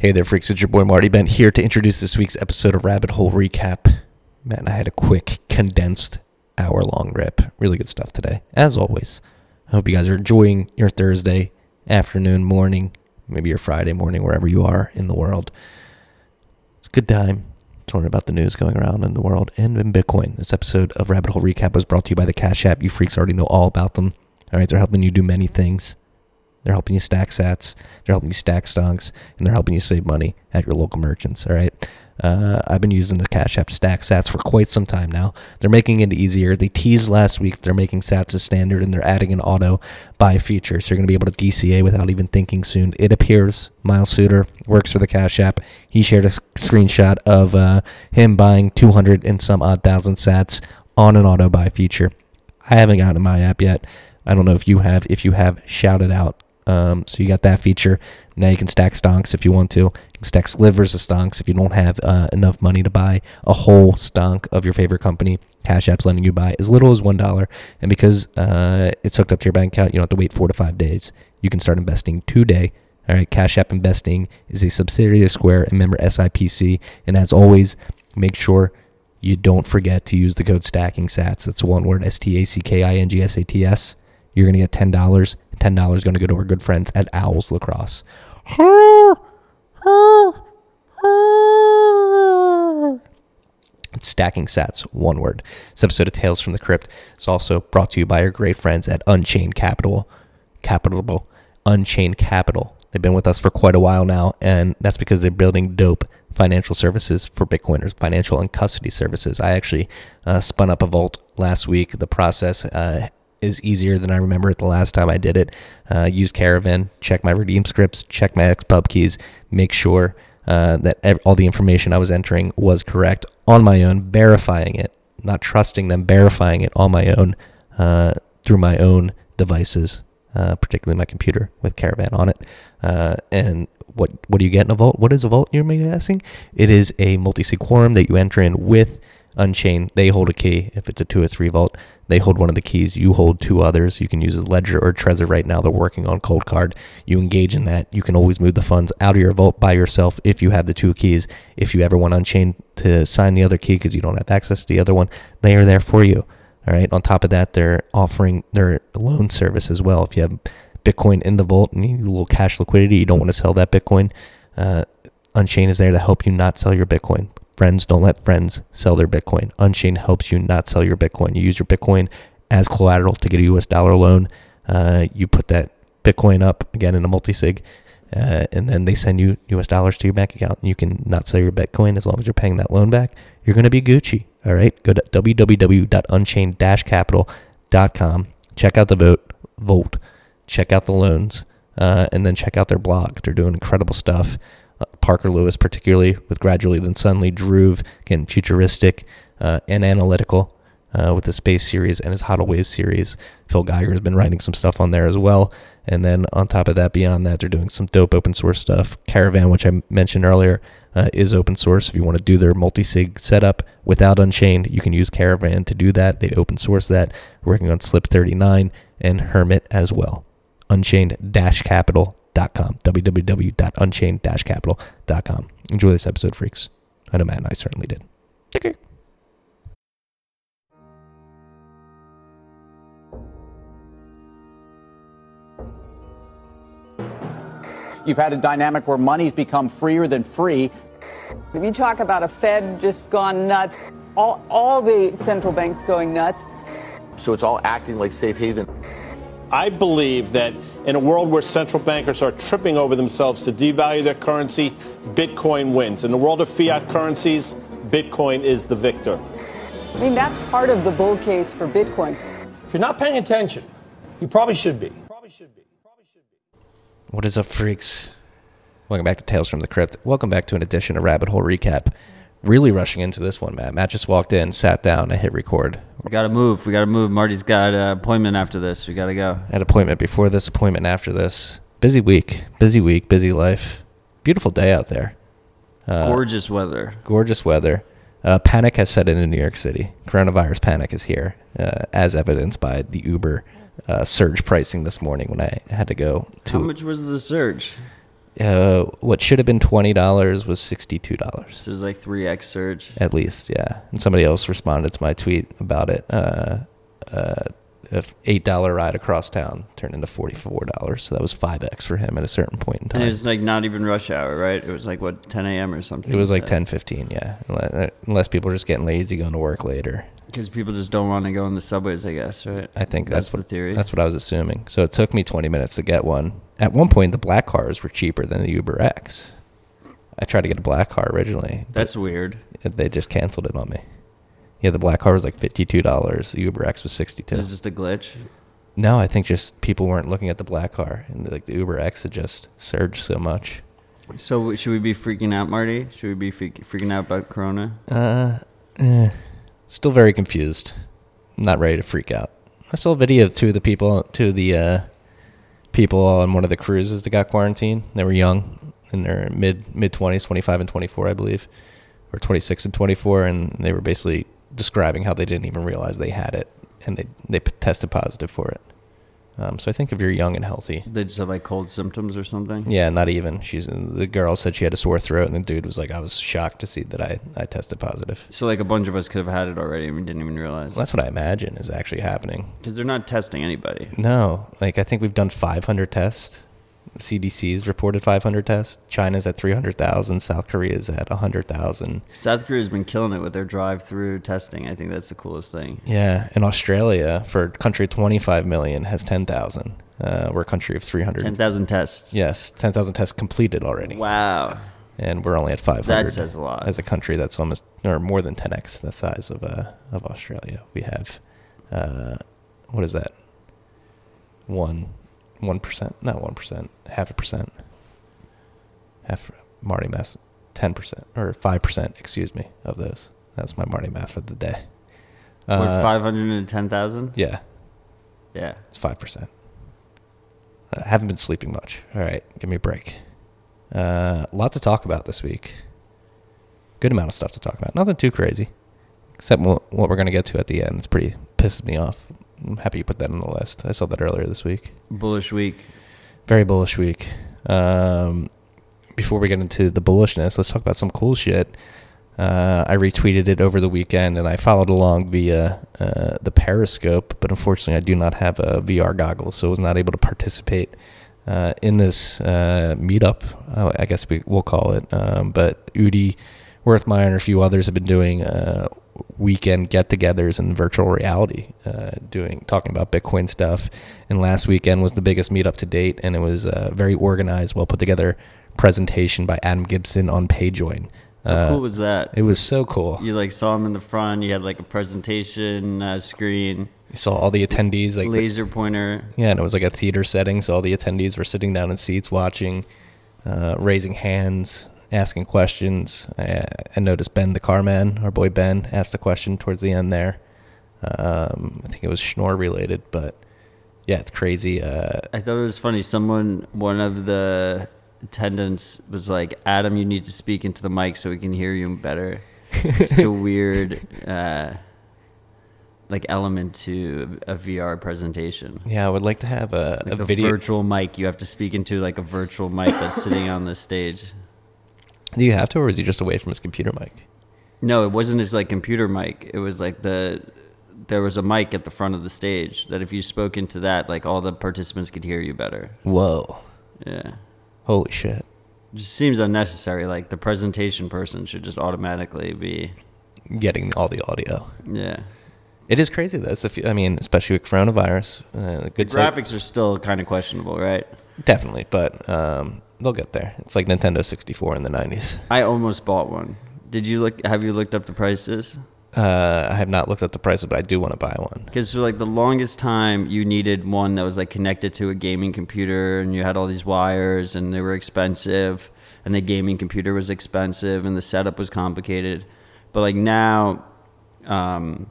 Hey there, freaks. It's your boy Marty Bent here to introduce this week's episode of Rabbit Hole Recap. Man, I had a quick, condensed, hour long rip. Really good stuff today, as always. I hope you guys are enjoying your Thursday afternoon, morning, maybe your Friday morning, wherever you are in the world. It's a good time to learn about the news going around in the world and in Bitcoin. This episode of Rabbit Hole Recap was brought to you by the Cash App. You freaks already know all about them. All right, they're helping you do many things. They're helping you stack sats. They're helping you stack stonks, and they're helping you save money at your local merchants. All right. Uh, I've been using the Cash App stack sats for quite some time now. They're making it easier. They teased last week they're making sats a standard, and they're adding an auto buy feature, so you're going to be able to DCA without even thinking soon. It appears Miles Suter works for the Cash App. He shared a screenshot of uh, him buying 200 and some odd thousand sats on an auto buy feature. I haven't gotten my app yet. I don't know if you have. If you have, shout it out. Um, so you got that feature. Now you can stack stonks if you want to. You can stack slivers of stonks if you don't have uh, enough money to buy a whole stonk of your favorite company. Cash App's letting you buy as little as one dollar, and because uh, it's hooked up to your bank account, you don't have to wait four to five days. You can start investing today. All right, Cash App Investing is a subsidiary of Square and member SIPC. And as always, make sure you don't forget to use the code Stacking Sats. That's one word: S T A C K I N G S A T S. You're gonna get ten dollars ten dollars going to go to our good friends at Owls Lacrosse. It's stacking sats, one word. This episode of Tales from the Crypt is also brought to you by our great friends at Unchained Capital. Capital, Unchained Capital. They've been with us for quite a while now, and that's because they're building dope financial services for Bitcoiners, financial and custody services. I actually uh, spun up a vault last week. The process uh, is easier than I remember it the last time I did it. Uh, use Caravan, check my redeem scripts, check my XPub keys, make sure uh, that ev- all the information I was entering was correct on my own, verifying it, not trusting them, verifying it on my own uh, through my own devices, uh, particularly my computer with Caravan on it. Uh, and what what do you get in a vault? What is a vault? You may be asking. It is a multi-sig quorum that you enter in with Unchained. They hold a key. If it's a two or three vault, they hold one of the keys. You hold two others. You can use a Ledger or a Trezor right now. They're working on Cold Card. You engage in that. You can always move the funds out of your vault by yourself if you have the two keys. If you ever want Unchained to sign the other key because you don't have access to the other one, they are there for you. All right. On top of that, they're offering their loan service as well. If you have Bitcoin in the vault and you need a little cash liquidity, you don't want to sell that Bitcoin. Uh, Unchained is there to help you not sell your Bitcoin. Friends don't let friends sell their Bitcoin. Unchained helps you not sell your Bitcoin. You use your Bitcoin as collateral to get a US dollar loan. Uh, you put that Bitcoin up again in a multi sig, uh, and then they send you US dollars to your bank account. You can not sell your Bitcoin as long as you're paying that loan back. You're going to be Gucci. All right. Go to www.unchained-capital.com. Check out the vote. Vote. Check out the loans. Uh, and then check out their blog. They're doing incredible stuff. Parker Lewis, particularly with Gradually Then Suddenly, Dhruv, again, futuristic uh, and analytical uh, with the Space series and his Hodl Wave series. Phil Geiger has been writing some stuff on there as well. And then on top of that, beyond that, they're doing some dope open source stuff. Caravan, which I mentioned earlier, uh, is open source. If you want to do their multi sig setup without Unchained, you can use Caravan to do that. They open source that, working on Slip 39 and Hermit as well. Unchained-capital.com. www.unchained-capital.com. Enjoy this episode, freaks. I know Matt and I certainly did. You've had a dynamic where money's become freer than free. If you talk about a Fed just gone nuts, all, all the central banks going nuts, So it's all acting like safe haven. I believe that in a world where central bankers are tripping over themselves to devalue their currency, Bitcoin wins. In the world of fiat currencies, Bitcoin is the victor. I mean, that's part of the bull case for Bitcoin. If you're not paying attention, you probably should be. Probably should be. Probably should be. What is up, freaks? Welcome back to Tales from the Crypt. Welcome back to an edition of Rabbit Hole Recap. Really rushing into this one, Matt. Matt just walked in, sat down, I hit record. We gotta move. We gotta move. Marty's got an appointment after this. We gotta go. Had appointment before this, appointment after this. Busy week, busy week, busy life. Beautiful day out there. Gorgeous weather. Gorgeous weather. Uh, panic has set in in New York City. Coronavirus panic is here, uh, as evidenced by the Uber uh, surge pricing this morning when I had to go to. How much was the surge? Uh, what should have been twenty dollars was sixty-two dollars So it was like three x surge. at least. Yeah, and somebody else responded to my tweet about it. Uh, uh, a eight dollar ride across town turned into forty-four dollars, so that was five x for him at a certain point in time. And it was like not even rush hour, right? It was like what 10 a.m. or something. It was like ten fifteen, yeah. Unless, unless people are just getting lazy going to work later. Because people just don't want to go in the subways, I guess, right? I think that's, the what theory. That's what I was assuming. So it took me twenty minutes to get one. At one point, the black cars were cheaper than the Uber X. I tried to get a black car originally. That's weird. they just canceled it on me. Yeah, the black car was like fifty-two dollars. The Uber X was It sixty-two. was just a glitch. No, I think just people weren't looking at the black car, and like the Uber X had just surged so much. So should we be freaking out, Marty? Should we be freak- freaking out about Corona? Uh, eh, still very confused. Not ready to freak out. I saw a video of two of the people, two of the uh, people on one of the cruises that got quarantined. They were young, in their mid mid twenties, twenty five and twenty four, I believe, or twenty six and twenty four, and they were basically describing how they didn't even realize they had it, and they they tested positive for it. Um, so I think if you're young and healthy, They just have like cold symptoms or something. yeah, not even. She's the girl said she had a sore throat, and the dude was like, "I was shocked to see that I I tested positive." So like a bunch of us could have had it already and we didn't even realize. Well, that's what I imagine is actually happening. Because they're not testing anybody. No, like I think we've done 500 tests. CDC's reported 500 tests. China's at 300,000. South Korea's at 100,000. South Korea's been killing it with their drive-through testing. I think that's the coolest thing. Yeah, and Australia, for a country of 25 million, has 10,000. Uh, we're a country of 300. Ten thousand tests. Yes, 10,000 tests completed already. Wow. And we're only at 500. That says a lot. As a country that's almost, or more than 10x the size of, uh, of Australia. We have, uh, what is that? One, 1%, not 1%, half a percent. Half, Marty math, 10%, or 5%, excuse me, of those. That's my Marty math for the day. We're Uh, five hundred and ten thousand. Yeah, Yeah. it's 5%. I haven't been sleeping much. All right, give me a break. Uh, a lot to talk about this week. Good amount of stuff to talk about. Nothing too crazy, except what we're going to get to at the end. It's pretty pisses me off. I'm happy you put that on the list. I saw that earlier this week. Bullish week. Very bullish week. Um, before we get into the bullishness, let's talk about some cool shit. Uh, I retweeted it over the weekend and I followed along via uh, the Periscope, but unfortunately, I do not have a VR goggle, so I was not able to participate uh, in this uh, meetup. uh, I guess we, we'll call it. Um, but Udi, Wertheimer, and a few others have been doing uh, weekend get-togethers in virtual reality, uh, doing talking about Bitcoin stuff. And last weekend was the biggest meetup to date, and it was a very organized, well put together presentation by Adam Gibson on PayJoin. How Uh, cool was that? it was so cool. You like saw him in the front. You had like a presentation uh, screen, You saw all the attendees, like the- laser pointer. yeah, and it was like a theater setting, so all the attendees were sitting down in seats, watching, uh, raising hands, asking questions. I, I noticed Ben, the Carman, our boy Ben, asked a question towards the end there. Um, I think it was Schnorr related, but yeah, it's crazy. Uh, I thought it was funny. Someone, one of the attendants, was like, "Adam, you need to speak into the mic so we can hear you better." Such a weird, uh, like element to a VR presentation. yeah, I would like to have a, Like a virtual mic, you have to speak into like a virtual mic that's sitting on the stage. Do you have to, or is he just away from his computer mic? No, it wasn't his like computer mic. It was like the there was a mic at the front of the stage that if you spoke into that, like all the participants could hear you better. Whoa. Yeah. Holy shit. just seems unnecessary. Like the presentation person should just automatically be, Getting all the audio. yeah. It is crazy, though. Few, I mean, especially with coronavirus. Uh, The good site- graphics are still kind of questionable, right? Definitely, but um, they'll get there. It's like Nintendo 64 in the 90s. I almost bought one. Did you look? Have you looked up the prices? Uh, I have not looked at the prices, but I do want to buy one. Because for like the longest time, you needed one that was like connected to a gaming computer, and you had all these wires, and they were expensive, and the gaming computer was expensive, and the setup was complicated. But like now, um,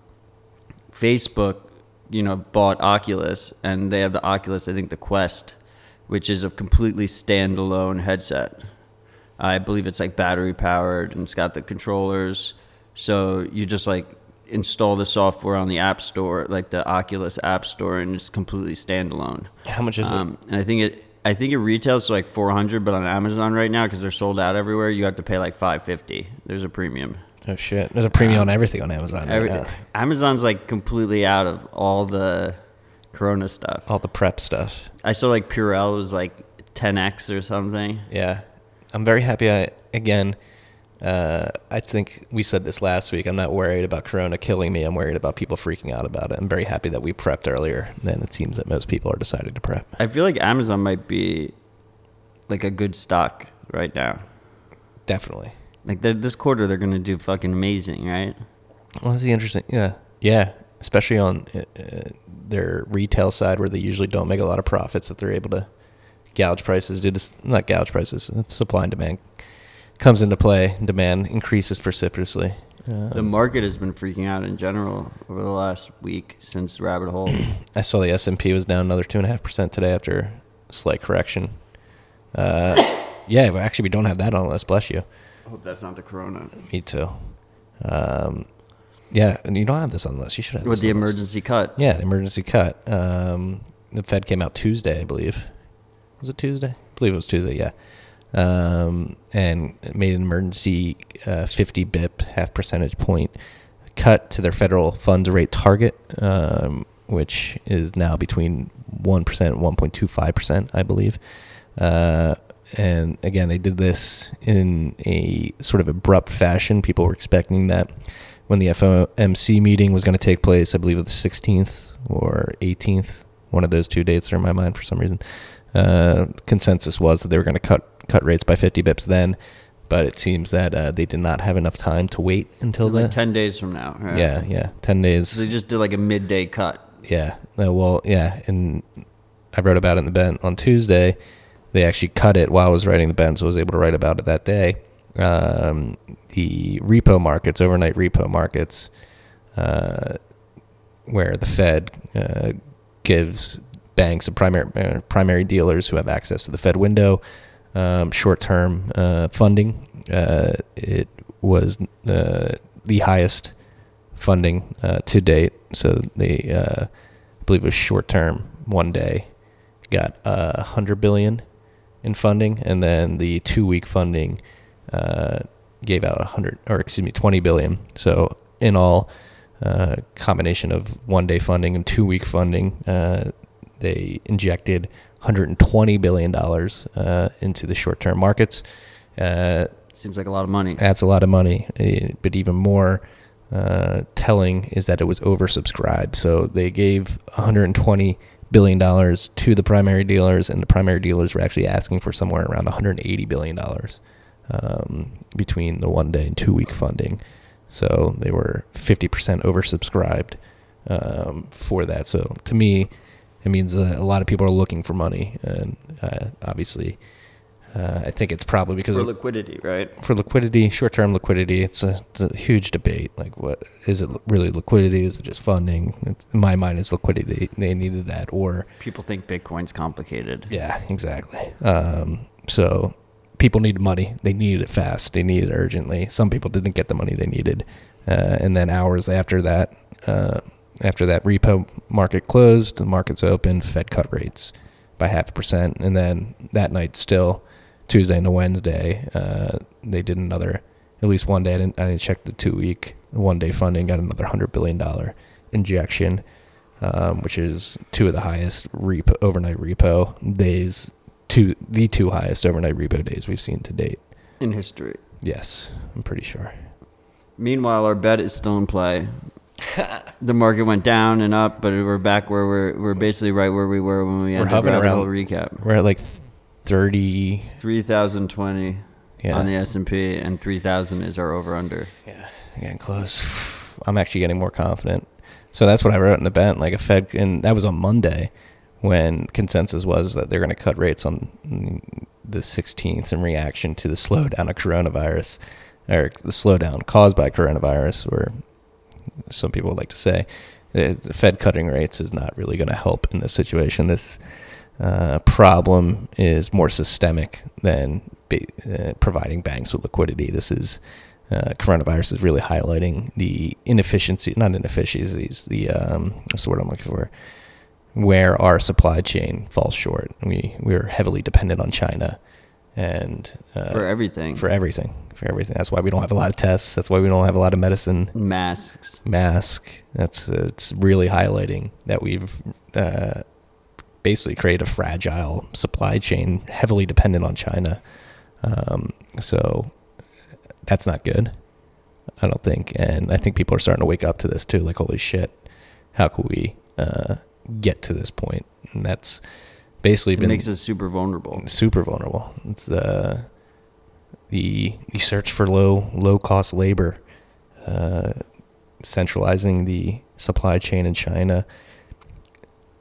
Facebook, you know, bought Oculus, and they have the Oculus. I think the Quest, which is a completely standalone headset. I believe it's like battery powered, and it's got the controllers. So you just like install the software on the App Store, like the Oculus App Store, and it's completely standalone. How much is Um, and I think it I think it retails for like 400, but on Amazon right now because they're sold out everywhere, you have to pay like 550. There's a premium. Oh shit! There's a premium on everything on Amazon. Right Every, now. Amazon's like completely out of all the Corona stuff. All the prep stuff. I saw like Purell was like 10x or something. Yeah, I'm very happy. I again, uh, I think we said this last week. I'm not worried about Corona killing me. I'm worried about people freaking out about it. I'm very happy that we prepped earlier than it seems that most people are deciding to prep. I feel like Amazon might be like a good stock right now. Definitely. Like this quarter, they're gonna do fucking amazing, right? Well, that's the interesting. Yeah, yeah. Especially on uh, uh, their retail side, where they usually don't make a lot of profits, if they're able to gouge prices due to not gouge prices, supply and demand comes into play, demand increases precipitously. Uh, The market has been freaking out in general over the last week since Rabbit Hole. I saw the S and P was down another two and a half percent today after a slight correction. Uh, yeah, actually, we don't have that on the list. Bless you. I hope that's not the Corona. Me too. Um, yeah, and you don't have this on the list. You should have With the on list. emergency cut. Yeah, the emergency cut. Um, the Fed came out Tuesday, I believe. Was it Tuesday? I believe it was Tuesday. Yeah, um, and made an emergency uh, 50 bip, half percentage point cut to their federal funds rate target, um, which is now between one percent and 1.25 percent, I believe. Uh, and again, they did this in a sort of abrupt fashion. People were expecting that when the FOMC meeting was going to take place, I believe it was the 16th or 18th, one of those two dates are in my mind for some reason. Uh, consensus was that they were going to cut cut rates by 50 bips then, but it seems that uh, they did not have enough time to wait until Like then. 10 days from now. right? Yeah, yeah, 10 days. So they just did like a midday cut. Yeah. Uh, well, yeah, and I wrote about it in the bent on Tuesday. They actually cut it while I was writing the bent, so I was able to write about it that day. Um, the repo markets, overnight repo markets, uh, where the Fed uh, gives banks and primary uh, primary dealers who have access to the Fed window um, short term uh, funding. Uh, it was uh, the highest funding to date. So they, I believe, it was short term, one day, got a hundred billion in funding, and then the two week funding gave out a hundred, or excuse me, twenty billion. So in all, uh, combination of one day funding and two week funding, uh, they injected 120 billion dollars uh, into the short term markets. Uh, Seems like a lot of money. that's a lot of money. Eh, But even more uh, telling is that it was oversubscribed. So they gave 120 billion dollars to the primary dealers, and the primary dealers were actually asking for somewhere around 180 billion dollars um, between the one day and two week funding. So they were 50% oversubscribed um, for that. So to me, it means a lot of people are looking for money, and uh, obviously. Uh, I think it's probably because For of, liquidity, right? for liquidity, short-term liquidity, it's a, it's a huge debate. Like, what is it really liquidity? Is it just funding? It's, in my mind, it's liquidity. They, they needed that, or People think Bitcoin's complicated. yeah, exactly. Um, so people needed money. They needed it fast. They needed it urgently. Some people didn't get the money they needed, uh, and then hours after that, uh, after that repo market closed, the markets opened. Fed cut rates by half a percent, and then that night still. Tuesday into Wednesday, uh, they did another, at least one day. I didn't, I didn't check the two week, one day funding, got another $100 billion injection, um, which is two of the highest repo, overnight repo days, two, the two highest overnight repo days we've seen to date. In history. Yes, I'm pretty sure. Meanwhile, our bet is still in play. the market went down and up, but we're back where we're we're basically right where we were when we ended hovering Rabbit around- Hole recap. We're at like 30. Three thousand twenty Yeah. on the S and P, and three thousand is our over under. Yeah, getting close. I'm actually getting more confident. So that's what I wrote in the bet. Like a Fed, and that was on Monday when consensus was that they're going to cut rates on the 16th in reaction to the slowdown of coronavirus, or the slowdown caused by coronavirus, or some people like to say the the Fed cutting rates is not really going to help in this situation. This uh, problem is more systemic than ba- uh, providing banks with liquidity. This is uh, coronavirus is really highlighting the inefficiency, not inefficiencies, the um, what's the word I'm looking for? Where our supply chain falls short. We we're heavily dependent on China, and uh, for everything. for everything, for everything. That's why we don't have a lot of tests. That's why we don't have a lot of medicine masks. mask. That's uh, it's really highlighting that we've uh, basically created a fragile supply chain, heavily dependent on China. Um, so that's not good. I don't think, and I think people are starting to wake up to this too. Like, holy shit, how could we uh, get to this point? And that's basically It been makes us super vulnerable. super vulnerable. It's the the the search for low low cost labor, uh, centralizing the supply chain in China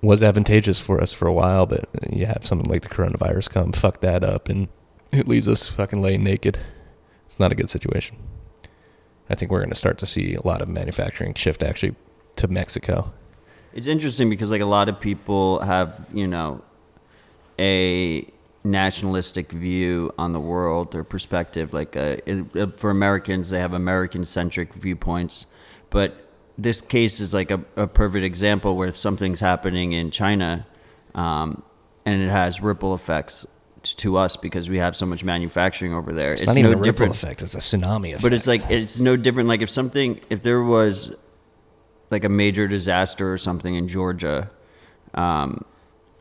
was advantageous for us for a while, but you have something like the coronavirus come fuck that up, and it leaves us fucking laying naked. It's not a good situation. I think we're going to start to see a lot of manufacturing shift actually to Mexico. It's interesting because like a lot of people have, you know, a nationalistic view on the world or perspective. Like uh, it, uh, for Americans, they have American-centric viewpoints, but this case is like a, a perfect example where something's happening in China, um, and it has ripple effects to us because we have so much manufacturing over there. It's, not even a ripple effect; it's a tsunami effect. But it's like it's no different. Like if something, if there was like a major disaster or something in Georgia, um,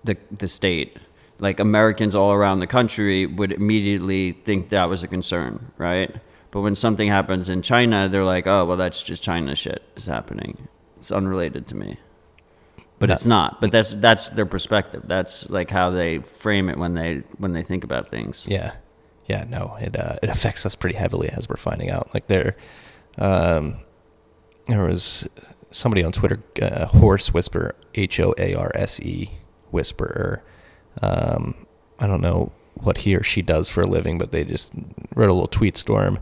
the the state, like Americans all around the country would immediately think that was a concern, right? But when something happens in China, they're like, oh well, that's just China shit is happening. It's unrelated to me. But No. it's not. But that's that's their perspective. That's like how they frame it when they when they think about things. Yeah, yeah, no, it uh, it affects us pretty heavily as we're finding out. Like there, um, there was somebody on Twitter, uh, horse whisperer, H O A R S E whisperer. Um, I don't know what he or she does for a living, but they just wrote a little tweet storm.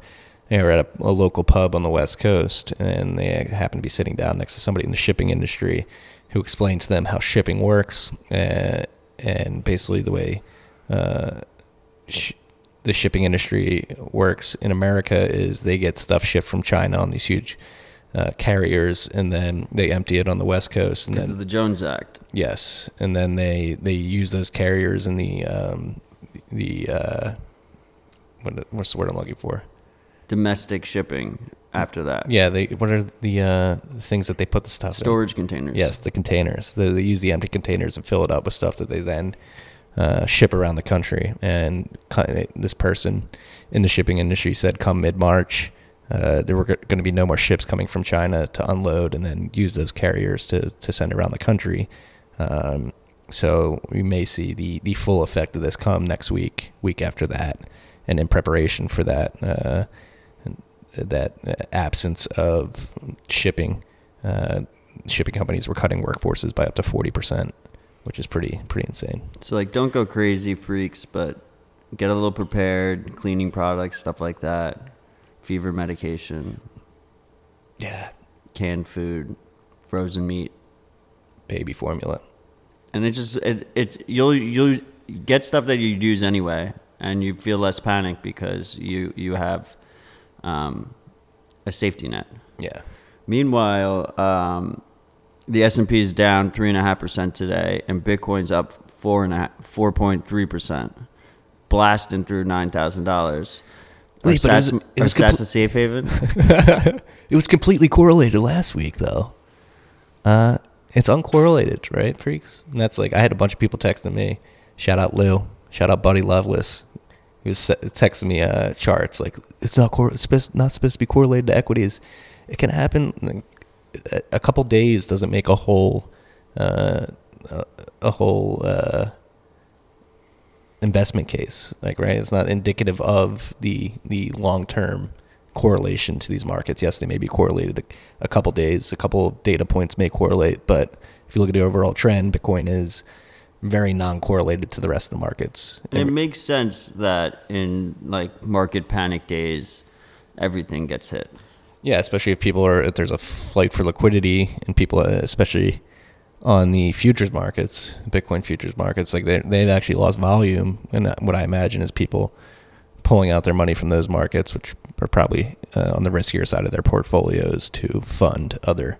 They were at a, a local pub on the West Coast, and they happened to be sitting down next to somebody in the shipping industry who explained to them how shipping works uh, and basically the way uh, sh- the shipping industry works in America is they get stuff shipped from China on these huge uh, carriers, and then they empty it on the West Coast, Because of the Jones Act. yes, and then they they use those carriers in the um, the uh, what, what's the word I'm looking for? Domestic shipping after that. Yeah, they what are the uh, things that they put the stuff in? Storage containers. Yes, the containers. They, they use the empty containers and fill it up with stuff that they then uh, ship around the country. And this person in the shipping industry said, come mid March, uh, there were going to be no more ships coming from China to unload and then use those carriers to, to send around the country. Um, so we may see the, the full effect of this come next week, week after that, and in preparation for that. Uh, that uh, absence of shipping, uh, shipping companies were cutting workforces by up to forty percent, which is pretty pretty insane. So like, don't go crazy, freaks, but get a little prepared. Cleaning products, stuff like that. Fever medication, Yeah, canned food, frozen meat, baby formula. and it just it it you'll you'll get stuff that you'd use anyway, and you feel less panic because you you have um, a safety net. Yeah, Meanwhile, um, the S and P is down three and a half percent today, and Bitcoin's up four and a four point three percent, blasting through nine thousand dollars. Wait, but it was- compl- a safe haven. it was completely correlated last week though. Uh, it's uncorrelated, right, freaks? And that's like I had a bunch of people texting me. Shout out Lou. Shout out Buddy Loveless. He was texting me uh, charts like it's not cor- it's supposed, not supposed to be correlated to equities. It can happen. like, a- A couple days doesn't make a whole uh, a, a whole uh, investment case. Like right, it's not indicative of the the long term correlation to these markets. Yes, they may be correlated a, a couple days, a couple data points may correlate, but if you look at the overall trend, Bitcoin is very non-correlated to the rest of the markets. And it makes sense that in like market panic days, everything gets hit. Yeah, especially if people are if there's a flight for liquidity and people, uh, especially on the futures markets, Bitcoin futures markets, like they they've actually lost volume, and what I imagine is people pulling out their money from those markets, which are probably uh, on the riskier side of their portfolios to fund other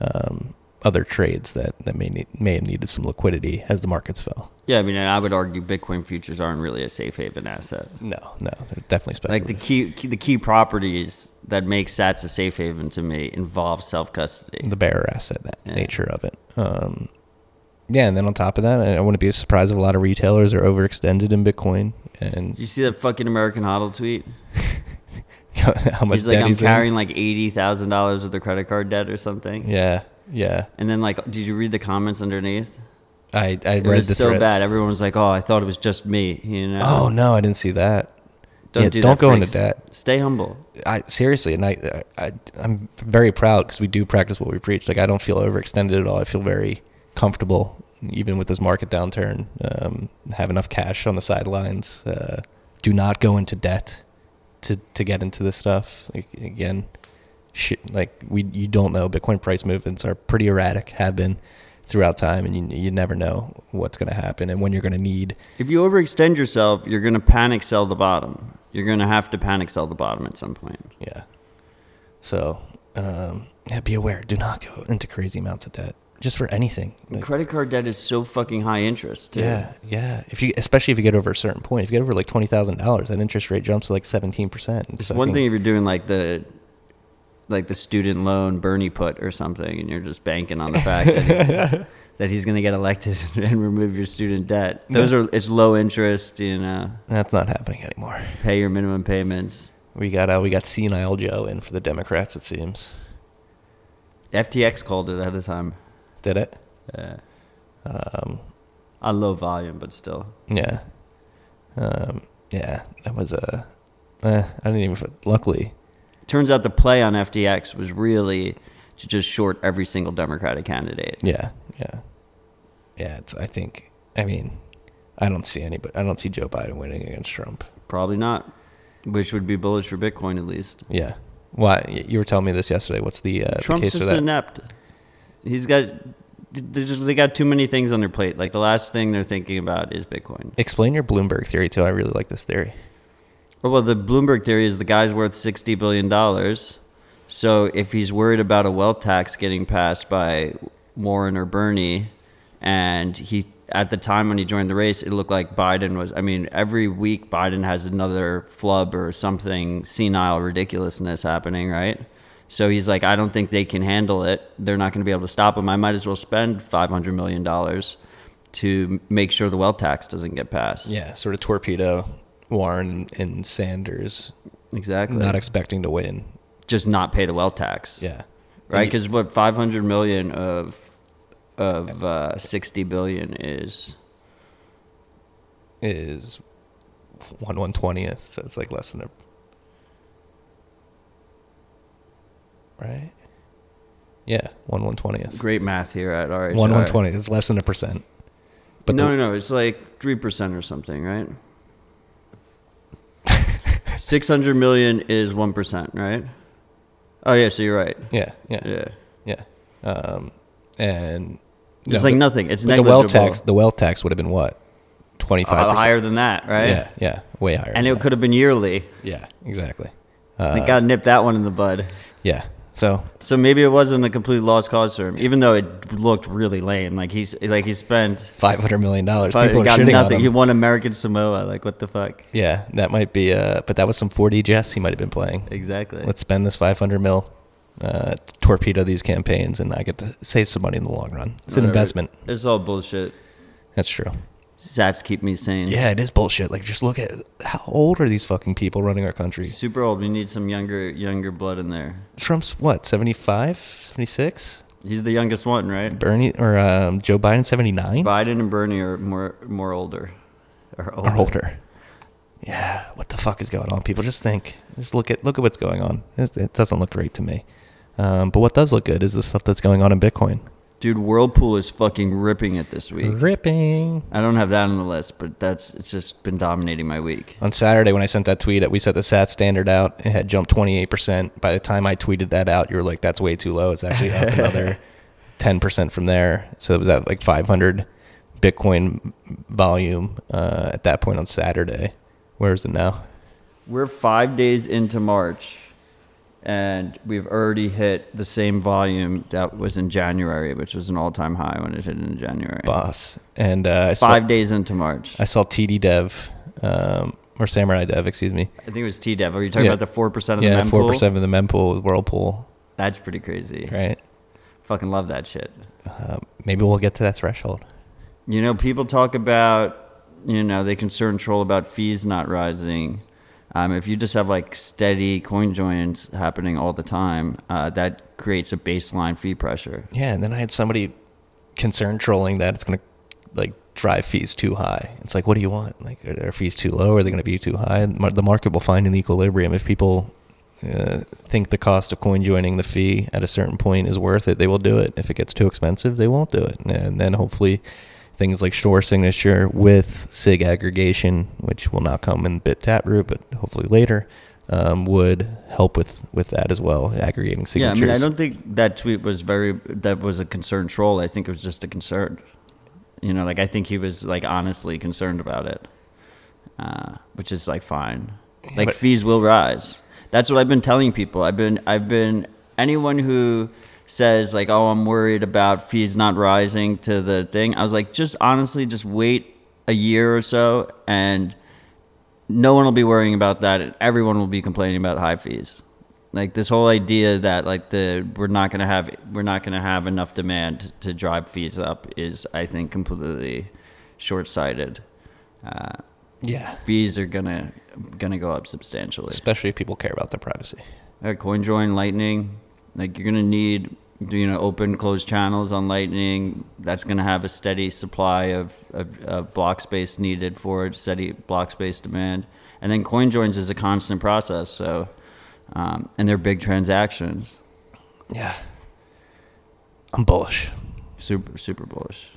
um, other trades that that may need, may have needed some liquidity as the markets fell. Yeah, I mean, I would argue Bitcoin futures aren't really a safe haven asset. No, no, they're definitely speculative. Like the key, key the key properties that make Sats a safe haven to me involve self custody. the bearer asset that Yeah. nature of it. Um, yeah, and then on top of that, I wouldn't be surprised if a lot of retailers are overextended in Bitcoin and You see that fucking American Hodl tweet? how much He's like, I'm he's in. carrying like eighty thousand dollars worth of credit card debt or something. Yeah, yeah. And then like, did you read the comments underneath? I I It read was the so threads. bad. Everyone was like, "Oh, I thought it was just me." You know? Oh no, I didn't see that. Don't yeah, do don't that, go into debt. Stay humble. I seriously, and I, I I'm very proud because we do practice what we preach. Like I don't feel overextended at all. I feel very comfortable, even with this market downturn. Um, have enough cash on the sidelines. Uh, do not go into debt to to get into this stuff. Like, again, shit, like we you don't know. Bitcoin price movements are pretty erratic. Have been throughout time, and you you never know what's going to happen and when you're going to need. If you overextend yourself, you're gonna panic sell the bottom. You're gonna have to panic sell the bottom at some point. Yeah. So um, yeah, be aware. Do not go into crazy amounts of debt just for anything. Like, Credit card debt is so fucking high interest. Too. Yeah, yeah. If you, especially if you get over a certain point, if you get over like twenty thousand dollars, that interest rate jumps to like seventeen percent. It's one thing if you're doing like the like the student loan Bernie put or something, and you're just banking on the fact that he's, that he's going to get elected and remove your student debt. Those are it's low interest. You know, That's not happening anymore. pay your minimum payments. We got uh, we got senile Joe in for the Democrats. It seems. FTX called it ahead of time. Did it? Yeah. Um, On low volume, but still. yeah. Um, yeah. That was a. Uh, I didn't even. Luckily, Turns out the play on FTX was really to just short every single Democratic candidate. yeah, yeah, yeah. It's. I think. I mean, I don't see anybody. I don't see Joe Biden winning against Trump. Probably not. Which would be bullish for Bitcoin at least. Yeah. Why? y- You were telling me this yesterday. What's the, uh, the Trump's case for just that? inept. He's got they just they got too many things on their plate. Like the last thing they're thinking about is Bitcoin. Explain your Bloomberg theory too. I really like this theory. Well, the Bloomberg theory is the guy's worth sixty billion dollars. So if he's worried about a wealth tax getting passed by Warren or Bernie, and he at the time when he joined the race, it looked like Biden was. I mean, every week Biden has another flub or something senile ridiculousness happening, right? So he's like, I don't think they can handle it. They're not going to be able to stop him. I might as well spend five hundred million dollars to make sure the wealth tax doesn't get passed. Yeah, sort of torpedo Warren and Sanders, exactly. not expecting to win. just not pay the wealth tax. Yeah, right? Because what 500 million of of uh, 60 billion is is one one twentieth, so it's like less than a right. Yeah, one one twentieth. great math here at RHR. One one twentieth. It's less than a percent. But no, the- no, no. It's like three percent or something, right? Six hundred million is one percent, right? Oh yeah, so you're right. Yeah, yeah, Yeah, yeah. Um, and it's no, like but- nothing. It's the wealth tax. The wealth tax would have been what? twenty five uh, higher than that, right? Yeah, yeah, way higher. And it could have been yearly. Yeah, exactly. they Uh, got to nip that one in the bud. yeah. So So maybe it wasn't a complete lost cause for him, even though it looked really lame. Like he's like he spent five hundred million dollars. People he are got shitting nothing. on He him. won American Samoa. Like what the fuck? Yeah, that might be. Uh, but that was some 4D chess he might have been playing. Exactly. Let's spend this 500 mil, uh, to torpedo these campaigns, and I get to save some money in the long run. It's an Whatever. investment. It's all bullshit. That's true. Sats keep me sane. Yeah, it is bullshit. Like, just look at how old are these fucking people running our country? Super old. We need some younger younger blood in there. Trump's what, 75, 76? He's the youngest one, right? Bernie or um, Joe Biden, 79 Biden and Bernie are more more older. Are older. or older. Yeah, what the fuck is going on? People just think, just look at look at what's going on. It, it doesn't look great to me. Um, but what does look good is the stuff that's going on in Bitcoin. Dude, Whirlpool is fucking ripping it this week. Ripping. I don't have that on the list, but that's it's just been dominating my week. On Saturday, when I sent that tweet, that we set the SAT standard out. It had jumped 28%. By the time I tweeted that out, you were like, that's way too low. It's actually up another 10% from there. So it was at like 500 Bitcoin volume uh, at that point on Saturday. Where is it now? We're five days into March, and we've already hit the same volume that was in January, which was an all-time high when it hit in January. Boss. And uh, I saw, Five days into March. I saw TD Dev, um, or Samourai Dev, excuse me. I think it was T Dev. Are you talking Yeah. about the four percent of Yeah, the four mempool? percent of the mempool Whirlpool, That's pretty crazy. right? Fucking love that shit. Uh, maybe we'll get to that threshold. You know, people talk about, you know, they concern troll about fees not rising. Um, if you just have like steady coin joins happening all the time, uh, that creates a baseline fee pressure. Yeah, and then I had somebody concerned trolling that it's gonna like drive fees too high. It's like, what do you want? Like, are their fees too low? Are they gonna be too high? The market will find an equilibrium if people uh, think the cost of coin joining the fee at a certain point is worth it. They will do it. If it gets too expensive, they won't do it. And then hopefully. Things like Schnorr signature with SIG aggregation, which will not come in Bit Taproot, but hopefully later, um, would help with, with that as well, aggregating signatures. Yeah, I mean, I don't think that tweet was very, that was a concerned troll. I think it was just a concern. You know, like I think he was like honestly concerned about it, uh, which is like fine. Like but- fees will rise. That's what I've been telling people. I've been, I've been anyone who says like, oh, I'm worried about fees not rising to the thing. I was like, just honestly, just wait a year or so, and no one will be worrying about that. Everyone will be complaining about high fees. Like this whole idea that like the we're not gonna have we're not gonna have enough demand to drive fees up is I think completely short sighted. Uh, yeah. fees are gonna gonna go up substantially. especially if people care about their privacy. Uh, CoinJoin, Lightning, like you're gonna need you know open closed channels on Lightning. That's gonna have a steady supply of, of, of block space needed for it, steady block space demand. And then CoinJoins is a constant process, so um, and they're big transactions. Yeah, I'm bullish. Super super bullish.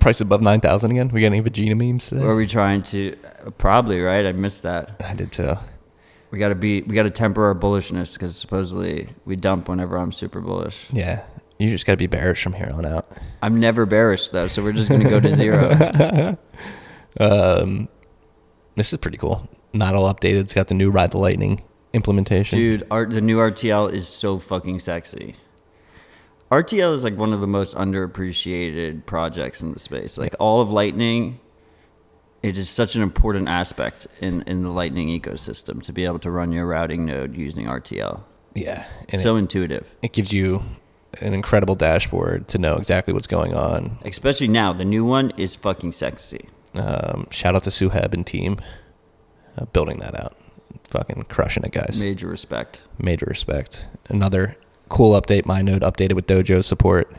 Price above nine thousand again. We got any Vegeta memes today? Or are we trying to? Probably right. I missed that. I did too. We gotta be. We gotta temper our bullishness because supposedly we dump whenever I'm super bullish. Yeah, you just got to be bearish from here on out. I'm never bearish though, so we're just gonna go to zero. Um, this is pretty cool. Not all updated. It's got the new Ride the Lightning implementation. Dude, art, the new RTL is so fucking sexy. RTL is like one of the most underappreciated projects in the space. Like all of Lightning, it is such an important aspect in, in the Lightning ecosystem to be able to run your routing node using RTL. Yeah, so it, intuitive. it gives you an incredible dashboard to know exactly what's going on. Especially now, the new one is fucking sexy. Um, shout out to Suheb and team uh, building that out. Fucking crushing it, guys. Major respect. major respect. Another cool update. My node updated with Dojo support.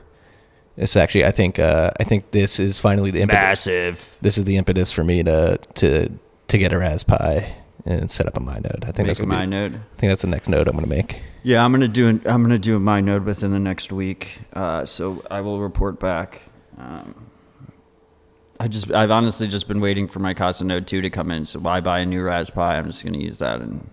It's actually, I think, uh, I think this is finally the impetus. Massive. This is the impetus for me to to to get a Raspberry and set up a my node. I think Make that's a my node. I think that's the next node I'm gonna make. Yeah, I'm gonna do an, I'm gonna do a my node within the next week. Uh, so I will report back. Um, I just I've honestly just been waiting for my Casa Node 2 to come in. So why buy a new Raspberry? I'm just gonna use that and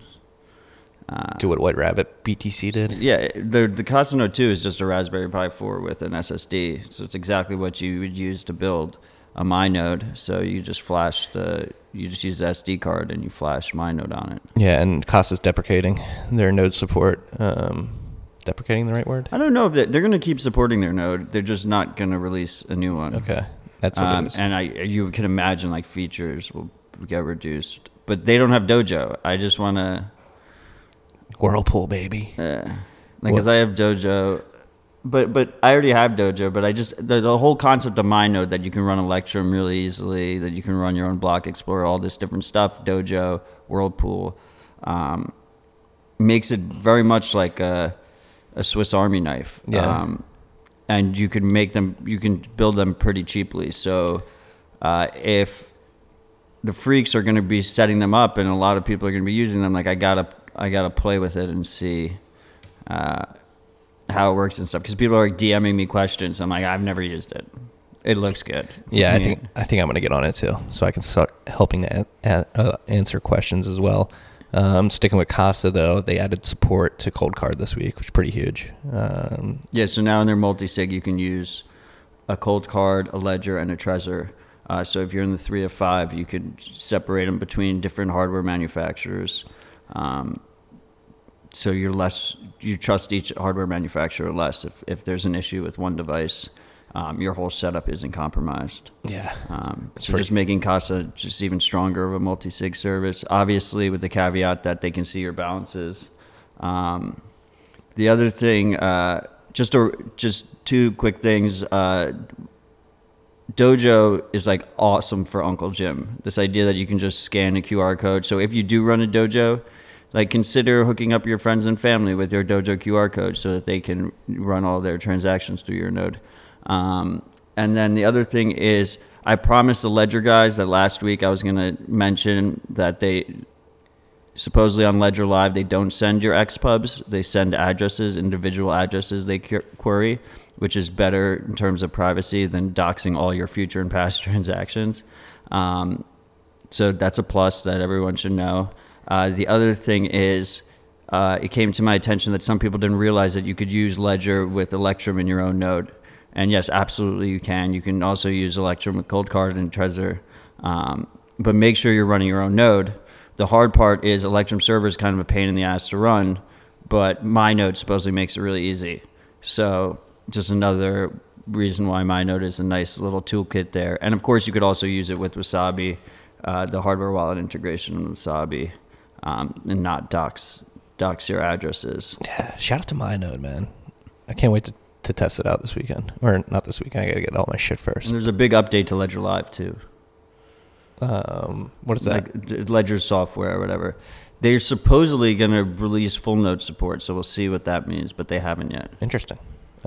Do what White Rabbit BTC did. yeah, the the Casa Node 2 is just a Raspberry Pi 4 with an SSD. So it's exactly what you would use to build a my node. So you just flash the you just use the SD card and you flash my node on it. Yeah, and Casa's deprecating their node support. Um, deprecating the right word? I don't know if they, they're gonna keep supporting their node. They're just not gonna release a new one. Okay, that's what Um, it is. and I, you can imagine like features will get reduced, but they don't have Dojo. I just want to, Whirlpool, baby. uh, like, cause I have Dojo, but but I already have Dojo. But I just the, the whole concept of MyNode that you can run Electrum really easily, that you can run your own Block Explorer, all this different stuff, Dojo, Whirlpool, um, makes it very much like a, a Swiss Army knife. Yeah. Um, and you can make them, you can build them pretty cheaply. So uh, if the freaks are going to be setting them up and a lot of people are going to be using them, like I gotta, I gotta play with it and see uh, how it works and stuff. Because people are like DMing me questions. I'm like, I've never used it. It looks good. Yeah, I think I think I'm gonna get on it too, so I can start helping to a- a- uh, answer questions as well. Um, I'm sticking with Casa though, they added support to Cold Card this week, which is pretty huge. Um, Yeah, so now in their multi-sig, you can use a cold card, a ledger, and a Trezor. Uh, so if you're in the three of five, you could separate them between different hardware manufacturers. Um, so you're less you trust each hardware manufacturer less if, if there's an issue with one device um, your whole setup isn't compromised Yeah. um, so pretty- just making casa just even stronger of a multi-sig service obviously with the caveat that they can see your balances um, the other thing uh, just a, just two quick things uh, Dojo is like awesome for Uncle Jim. This idea that you can just scan a QR code. So if you do run a dojo, like consider hooking up your friends and family with your dojo QR code so that they can run all their transactions through your node. Um, and then the other thing is, I promised the Ledger guys that last week I was going to mention that they supposedly on Ledger Live, they don't send your XPubs. They send addresses, individual addresses they query, which is better in terms of privacy than doxing all your future and past transactions. Um, so that's a plus that everyone should know. Uh, the other thing is, uh, it came to my attention that some people didn't realize that you could use Ledger with Electrum in your own node. And yes, absolutely you can. You can also use Electrum with Cold Card and Trezor. Um, but make sure you're running your own node. The hard part is Electrum server is kind of a pain in the ass to run, but my node supposedly makes it really easy. So just another reason why my node is a nice little toolkit there. And of course, you could also use it with Wasabi, uh, the hardware wallet integration with Wasabi, um, and not docs docs your addresses. Yeah. Shout out to my node, man. I can't wait to, to test it out this weekend. Or not this weekend. I gotta get all my shit first. And there's a big update to Ledger Live too. Um, what is that? like Ledger software or whatever. They're supposedly going to release full node support, so we'll see what that means, but they haven't yet. Interesting.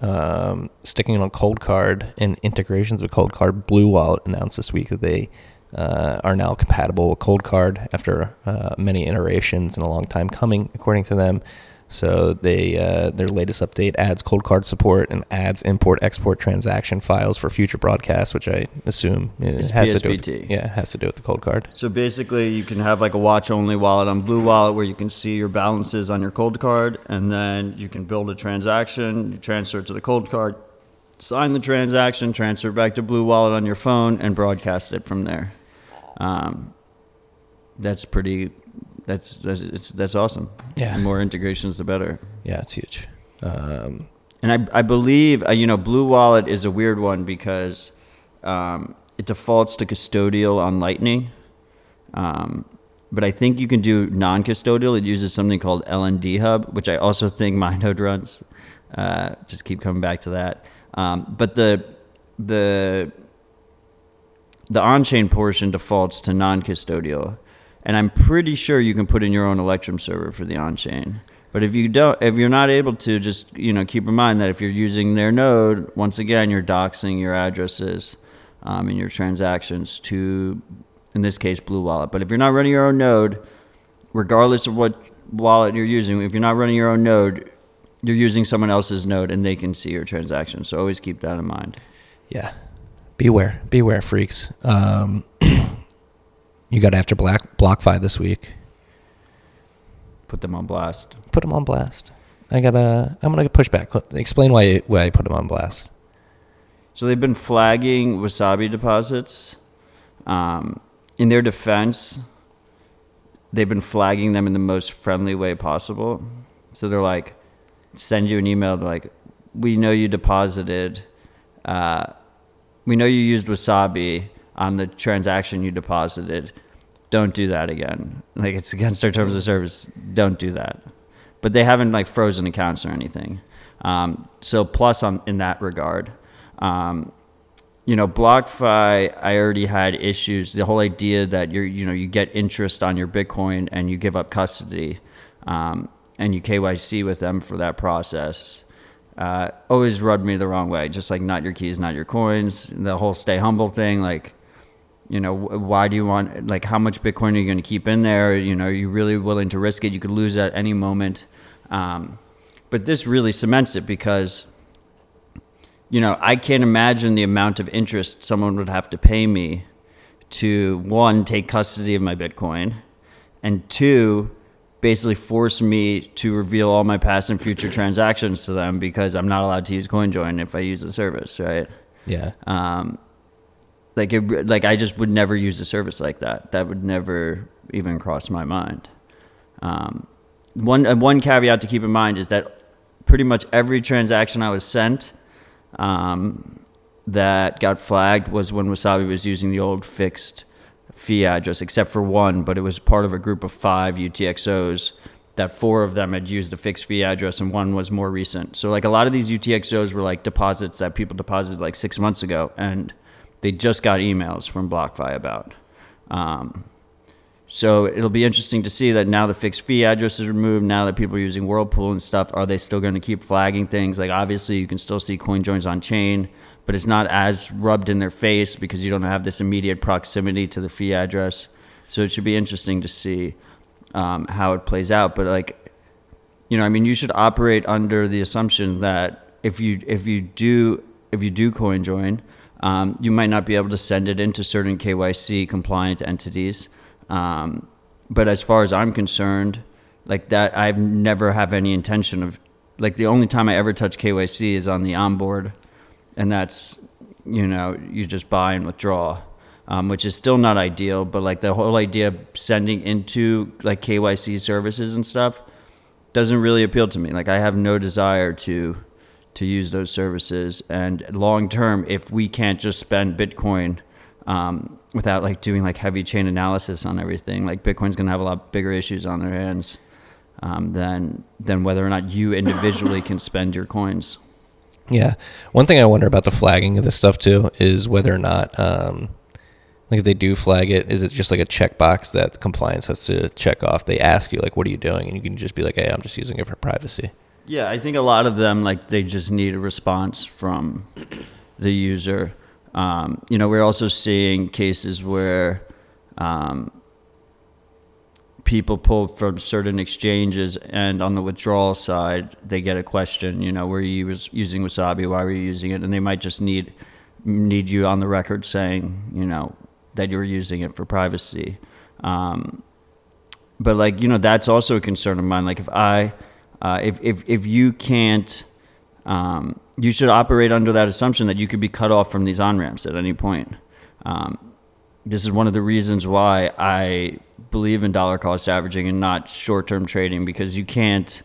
Um, sticking on Cold Card and integrations with Cold Card, Blue Wallet announced this week that they uh, are now compatible with Cold Card after uh, many iterations and a long time coming, according to them. So they uh, their latest update adds Cold Card support and adds import export transaction files for future broadcasts, which I assume uh, It's has to do with, yeah it has to do with the Cold Card. So basically, you can have like a watch only wallet on Blue Wallet where you can see your balances on your cold card, and then you can build a transaction, you transfer it to the cold card, sign the transaction, transfer it back to Blue Wallet on your phone, and broadcast it from there. Um, that's pretty. That's that's it's, that's awesome. Yeah. The more integrations, the better. Yeah, it's huge. Um, And I, I believe, uh, you know, Blue Wallet is a weird one because um, it defaults to custodial on Lightning. Um, but I think you can do non custodial. It uses something called LND Hub, which I also think MyNode runs. Uh, just keep coming back to that. Um, but the, the, the on chain portion defaults to non custodial. And I'm pretty sure you can put in your own Electrum server for the on chain. But if you don't, if you're not able to, just you know, keep in mind that if you're using their node, once again, you're doxing your addresses um, and your transactions to, in this case, Blue Wallet. But if you're not running your own node, regardless of what wallet you're using, if you're not running your own node, you're using someone else's node, and they can see your transactions. So always keep that in mind. Yeah. Beware. Beware, freaks. Um, you got after Black BlockFi this week. Put them on blast. Put them on blast. I gotta. I'm gonna push back. Explain why why I put them on blast. So they've been flagging wasabi deposits. Um, in their defense, they've been flagging them in the most friendly way possible. So they're like, send you an email. They're like, we know you deposited. Uh, we know you used wasabi on the transaction you deposited. Don't do that again. Like it's against our terms of service. Don't do that. But they haven't like frozen accounts or anything. Um, so plus on in that regard. Um, you know, BlockFi, I already had issues. The whole idea that you're, you know, you get interest on your Bitcoin and you give up custody, um, and you KYC with them for that process, uh, always rubbed me the wrong way. Just like not your keys, not your coins. The whole stay humble thing, like, you know, why do you want, like, how much Bitcoin are you going to keep in there? You know, are you really willing to risk it? You could lose at any moment. Um, but this really cements it because you know, I can't imagine the amount of interest someone would have to pay me to one, take custody of my Bitcoin, and two, basically force me to reveal all my past and future transactions to them because I'm not allowed to use CoinJoin if I use the service, right? Yeah. Um, like it, like I just would never use a service like that. That would never even cross my mind. Um, one uh, one caveat to keep in mind is that pretty much every transaction I was sent um, that got flagged was when Wasabi was using the old fixed fee address, except for one, but it was part of a group of five UTXOs that four of them had used a fixed fee address and one was more recent. So like a lot of these UTXOs were like deposits that people deposited like six months ago and they just got emails from BlockFi about. Um, so it'll be interesting to see that now the fixed fee address is removed. Now that people are using Whirlpool and stuff, are they still going to keep flagging things? Like obviously you can still see coin joins on chain, but it's not as rubbed in their face because you don't have this immediate proximity to the fee address. So it should be interesting to see um, how it plays out. But like, you know, I mean, you should operate under the assumption that if you if you do if you do coin join, um, you might not be able to send it into certain KYC compliant entities. Um, but as far as I'm concerned, like that, I've never have any intention of like the only time I ever touch KYC is on the onboard, and that's you know you just buy and withdraw um, which is still not ideal. But like the whole idea of sending into like KYC services and stuff doesn't really appeal to me. Like I have no desire to to use those services. And long term, if we can't just spend Bitcoin um, without like doing like heavy chain analysis on everything, like Bitcoin's gonna have a lot bigger issues on their hands um, than than whether or not you individually can spend your coins. Yeah. One thing I wonder about the flagging of this stuff too is whether or not, um, like if they do flag it, is it just like a checkbox that compliance has to check off? They ask you like, "What are you doing?" and you can just be like, "Hey, I'm just using it for privacy." Yeah, I think a lot of them like they just need a response from the user. Um, you know, we're also seeing cases where um, people pull from certain exchanges, and on the withdrawal side, they get a question. You know, were you was using Wasabi? Why were you using it? And they might just need need you on the record saying, you know, that you're using it for privacy. Um, but like you know, that's also a concern of mine. Like if I, uh, if if if you can't, um, you should operate under that assumption that you could be cut off from these on ramps at any point. Um, this is one of the reasons why I believe in dollar cost averaging and not short term trading because you can't,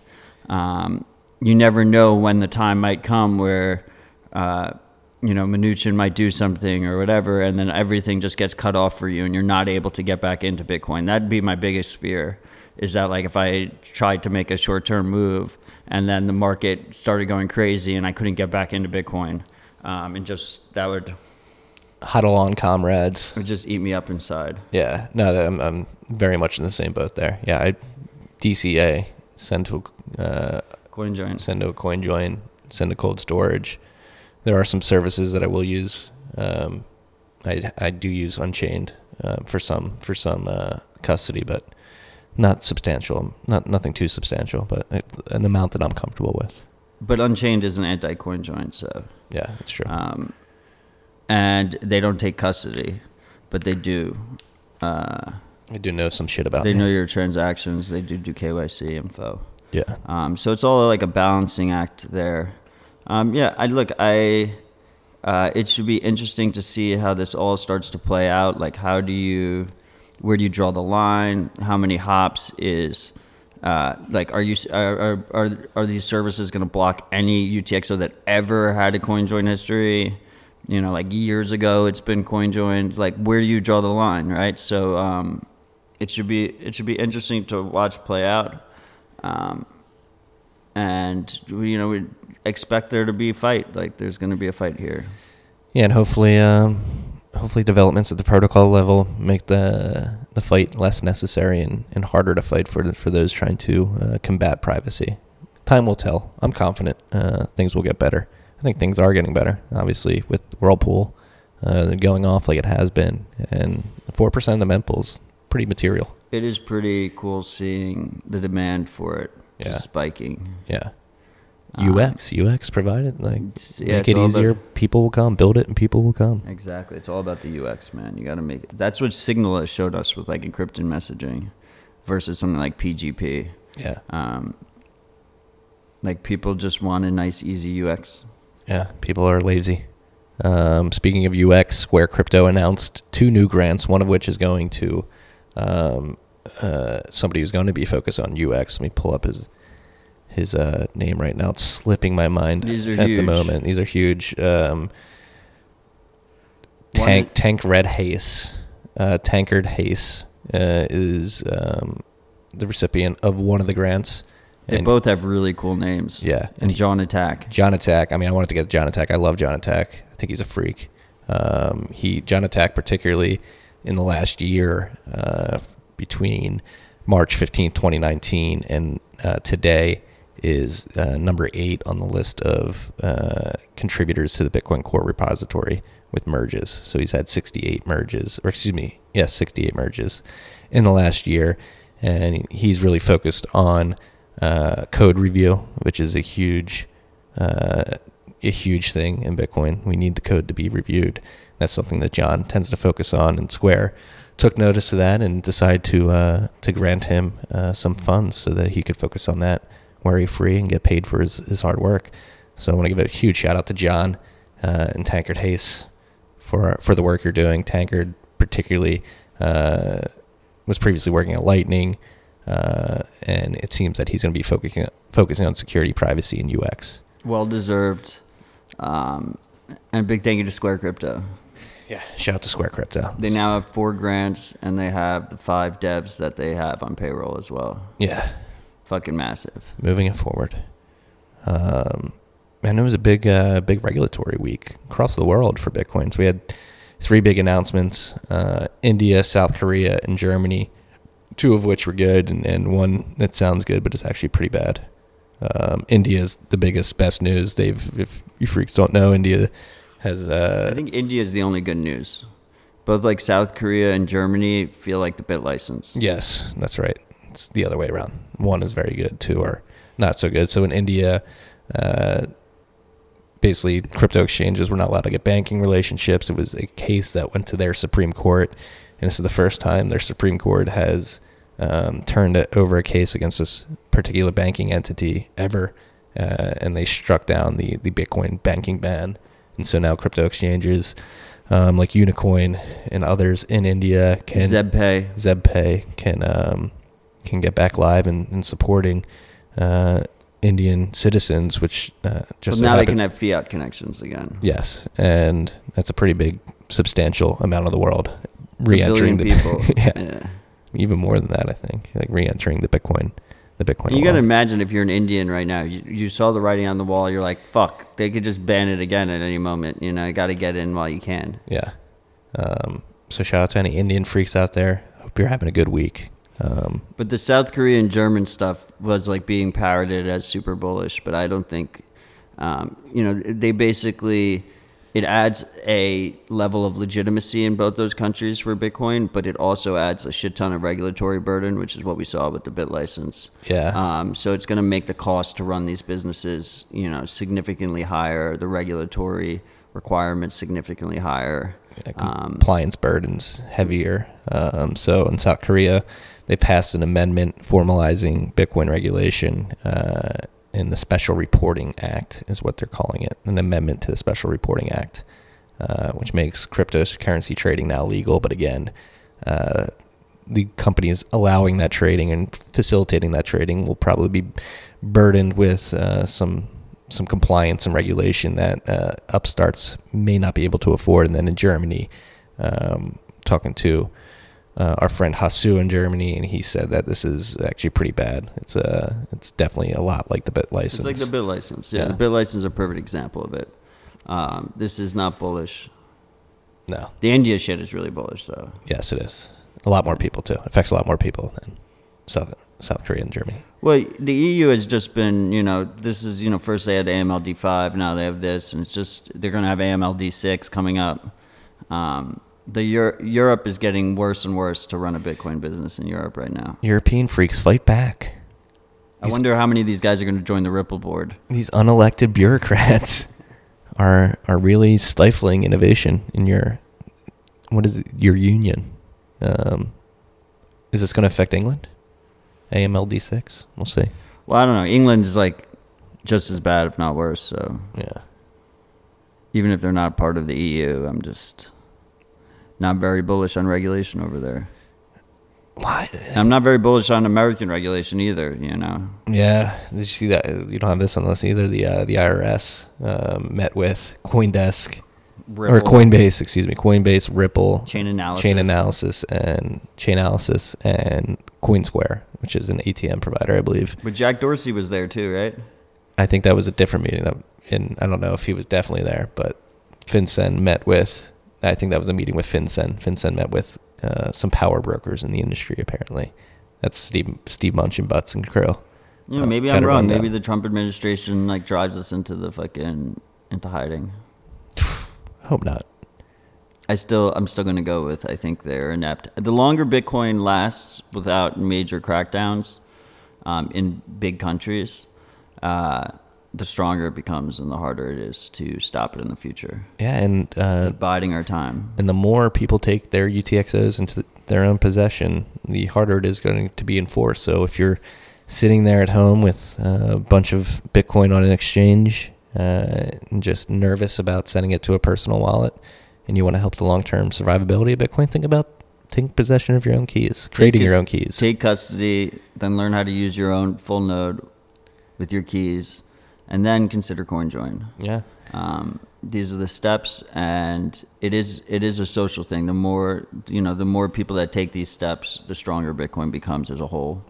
um, you never know when the time might come where. Uh, you know, Mnuchin might do something or whatever, and then everything just gets cut off for you, and you're not able to get back into Bitcoin. That'd be my biggest fear. Is that like if I tried to make a short term move and then the market started going crazy and I couldn't get back into Bitcoin, um, and just that would huddle on comrades. Would just eat me up inside. Yeah, no, I'm, I'm very much in the same boat there. Yeah, I DCA send to uh, coin join, send to a coin join, send to cold storage there are some services that I will use. Um, I I do use Unchained uh, for some for some uh, custody, but not substantial. Not nothing too substantial, but an amount that I'm comfortable with. But Unchained is an anti-coin joint, so yeah, that's true. Um, and they don't take custody, but they do. Uh, they do know some shit about. They me. know your transactions. They do do KYC info. Yeah. Um, so it's all like a balancing act there. Um, yeah, I look. I uh, it should be interesting to see how this all starts to play out. Like, how do you, where do you draw the line? How many hops is, uh, like, are you are are are these services going to block any UTXO that ever had a coin join history? You know, like years ago, it's been coin joined. Like, where do you draw the line, right? So, um, it should be it should be interesting to watch play out. Um, and you know, we expect there to be a fight. Like there's going to be a fight here. Yeah, and hopefully, um, hopefully developments at the protocol level make the the fight less necessary and, and harder to fight for for those trying to uh, combat privacy. Time will tell. I'm confident uh, things will get better. I think things are getting better. Obviously, with Whirlpool uh, going off like it has been, and four percent of the mempools pretty material. It is pretty cool seeing the demand for it yeah. spiking. Yeah. UX, um, UX provided like yeah, make it easier. People will come, build it, and people will come. Exactly, it's all about the UX, man. You got to make it. That's what Signal has showed us with like encrypted messaging, versus something like PGP. Yeah. Um, like people just want a nice, easy UX. Yeah, people are lazy. Um, speaking of UX, Square Crypto announced two new grants, one of which is going to um, uh, somebody who's going to be focused on UX. Let me pull up his his uh, name right now. It's slipping my mind These are at the moment. These are huge. Um, One- Tank Tankred Hase, uh, Tankred Hase uh, is um, the recipient of one of the grants. They And- both have really cool names. Yeah, And Jon Atack. Jon Atack. I mean, I wanted to get Jon Atack. I love Jon Atack. I think he's a freak. Um, he Jon Atack, particularly in the last year, uh, between March 15, 2019, and uh, today, is uh, number eight on the list of uh, contributors to the Bitcoin Core repository with merges. So he's had 68 merges, or excuse me, yes, 68 merges in the last year, and he's really focused on uh, code review, which is a huge, uh, a huge thing in Bitcoin. We need the code to be reviewed. That's something that Jon tends to focus on, and Square took notice of that and decided to uh, to grant him uh, some funds so that he could focus on that, worry free, and get paid for his, his hard work. So I want to give a huge shout out to Jon uh, and Tankred Hase for for the work you're doing. Tankard particularly uh, was previously working at Lightning, uh, and it seems that he's going to be focusing focusing on security, privacy, and UX. Well deserved. Um, and a big thank you to Square Crypto. Yeah, shout out to Square Crypto. They now have four grants and they have the five devs that they have on payroll as well. Yeah, Fucking massive. moving it forward. Um, and it was a big, uh, big regulatory week across the world for Bitcoin. So we had three big announcements: uh, India, South Korea, and Germany. Two of which were good, and, and one that sounds good, but it's actually pretty bad. Um, India is the biggest, best news. They've, if you freaks don't know, India has. Uh, I think India is the only good news. Both like South Korea and Germany feel like the bit license. Yes, that's right. It's the other way around. One is very good, two are not so good. So in India, uh, basically crypto exchanges were not allowed to get banking relationships. It was a case that went to their Supreme Court, and this is the first time their Supreme Court has um, turned over a case against this particular banking entity ever, uh, and they struck down the the Bitcoin banking ban. And so now crypto exchanges um, like Unocoin and others in India can ZebPay. ZebPay can um, can get back live and, and supporting uh, Indian citizens, which uh, just so now they can have fiat connections again. yes, and that's a pretty big, substantial amount of the world It's re-entering the people. yeah, yeah. even more than that, I think, like re-entering the Bitcoin, the Bitcoin. You got to imagine if you're an Indian right now, you, you saw the writing on the wall, you're like, fuck, they could just ban it again at any moment. You know, you got to get in while you can. yeah. Um, so shout out to any Indian freaks out there. Hope you're having a good week. Um, But the South Korean German stuff was like being parroted as super bullish, but I don't think, um, you know, they basically, it adds a level of legitimacy in both those countries for Bitcoin, but it also adds a shit ton of regulatory burden, which is what we saw with the bit license. Yeah. Um, so it's going to make the cost to run these businesses, you know, significantly higher. The regulatory requirements significantly higher. yeah, Um, compliance burdens heavier. Um, so in South Korea, they passed an amendment formalizing Bitcoin regulation uh, in the Special Reporting Act, is what they're calling it, an amendment to the Special Reporting Act, uh, which makes cryptocurrency trading now legal. But again, uh, the companies allowing that trading and facilitating that trading will probably be burdened with uh, some some compliance and regulation that uh, upstarts may not be able to afford. And then in Germany, um, talking to uh, our friend Hasu in Germany, and he said that this is actually pretty bad. It's uh, it's definitely a lot like the bit license. It's like the bit license. Yeah, Yeah. the bit license is a perfect example of it. Um, this is not bullish. No, The India shit is really bullish, though. yes, it is. A lot more people too. It affects a lot more people than South South Korea and Germany. Well, the EU has just been, you know, this is, you know, first they had AMLD five, now they have this, and it's just they're going to have AMLD six coming up. Um, the Euro- Europe is getting worse and worse to run a Bitcoin business in Europe right now. European freaks fight back. I wonder how many of these guys are going to join the Ripple board. These unelected bureaucrats are are really stifling innovation in your what is it, your union. Um, is this going to affect England? AMLD six. We'll see. Well, I don't know. England is like just as bad, if not worse. So Yeah. even if they're not part of the EU, I'm just not very bullish on regulation over there. Why? I'm not very bullish on American regulation either. You know, Yeah, did you see that? You don't have this on the list either. The uh, the IRS um, met with CoinDesk or Coinbase, excuse me, Coinbase, Ripple, Chainalysis. chain analysis, and Chainalysis, and CoinSquare, which is an ATM provider, I believe. But Jack Dorsey was there too, right? I think that was a different meeting. That, and I don't know if he was definitely there, but FinCEN met with. I think that was a meeting with FinCEN. FinCEN met with uh, some power brokers in the industry. Apparently, that's Steve Steve Mnuchin, Butts, and Krill. Know, Uh, maybe I'm wrong. Maybe the Trump administration like drives us into the fucking into hiding. Hope not. I still, I'm still going to go with. I think they're inept. The longer Bitcoin lasts without major crackdowns um, in big countries, uh, the stronger it becomes and the harder it is to stop it in the future. Yeah, and uh, Biding our time. and the more people take their UTXOs into their own possession, the harder it is going to be enforced. So if you're sitting there at home with uh, a bunch of Bitcoin on an exchange uh, and just nervous about sending it to a personal wallet, and you want to help the long-term survivability of Bitcoin, think about taking possession of your own keys, creating Take your own keys. Take custody, then learn how to use your own full node with your keys, and then consider CoinJoin. yeah, Um, these are the steps, and it is it is a social thing. The more you know, the more people that take these steps, the stronger Bitcoin becomes as a whole.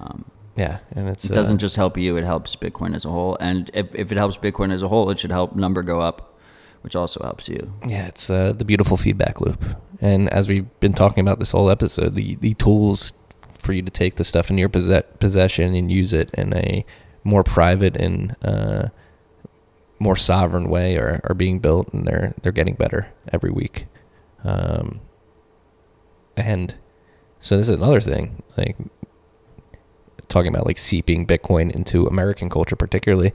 Um, yeah, and it's it doesn't uh, just help you; it helps Bitcoin as a whole. And if, if it helps Bitcoin as a whole, it should help number go up, which also helps you. Yeah, it's uh, the beautiful feedback loop. And as we've been talking about this whole episode, the, the tools for you to take the stuff in your possess- possession and use it in a more private and uh, more sovereign way are, are being built, and they're they're getting better every week. Um, and so this is another thing, like talking about like seeping Bitcoin into American culture, particularly,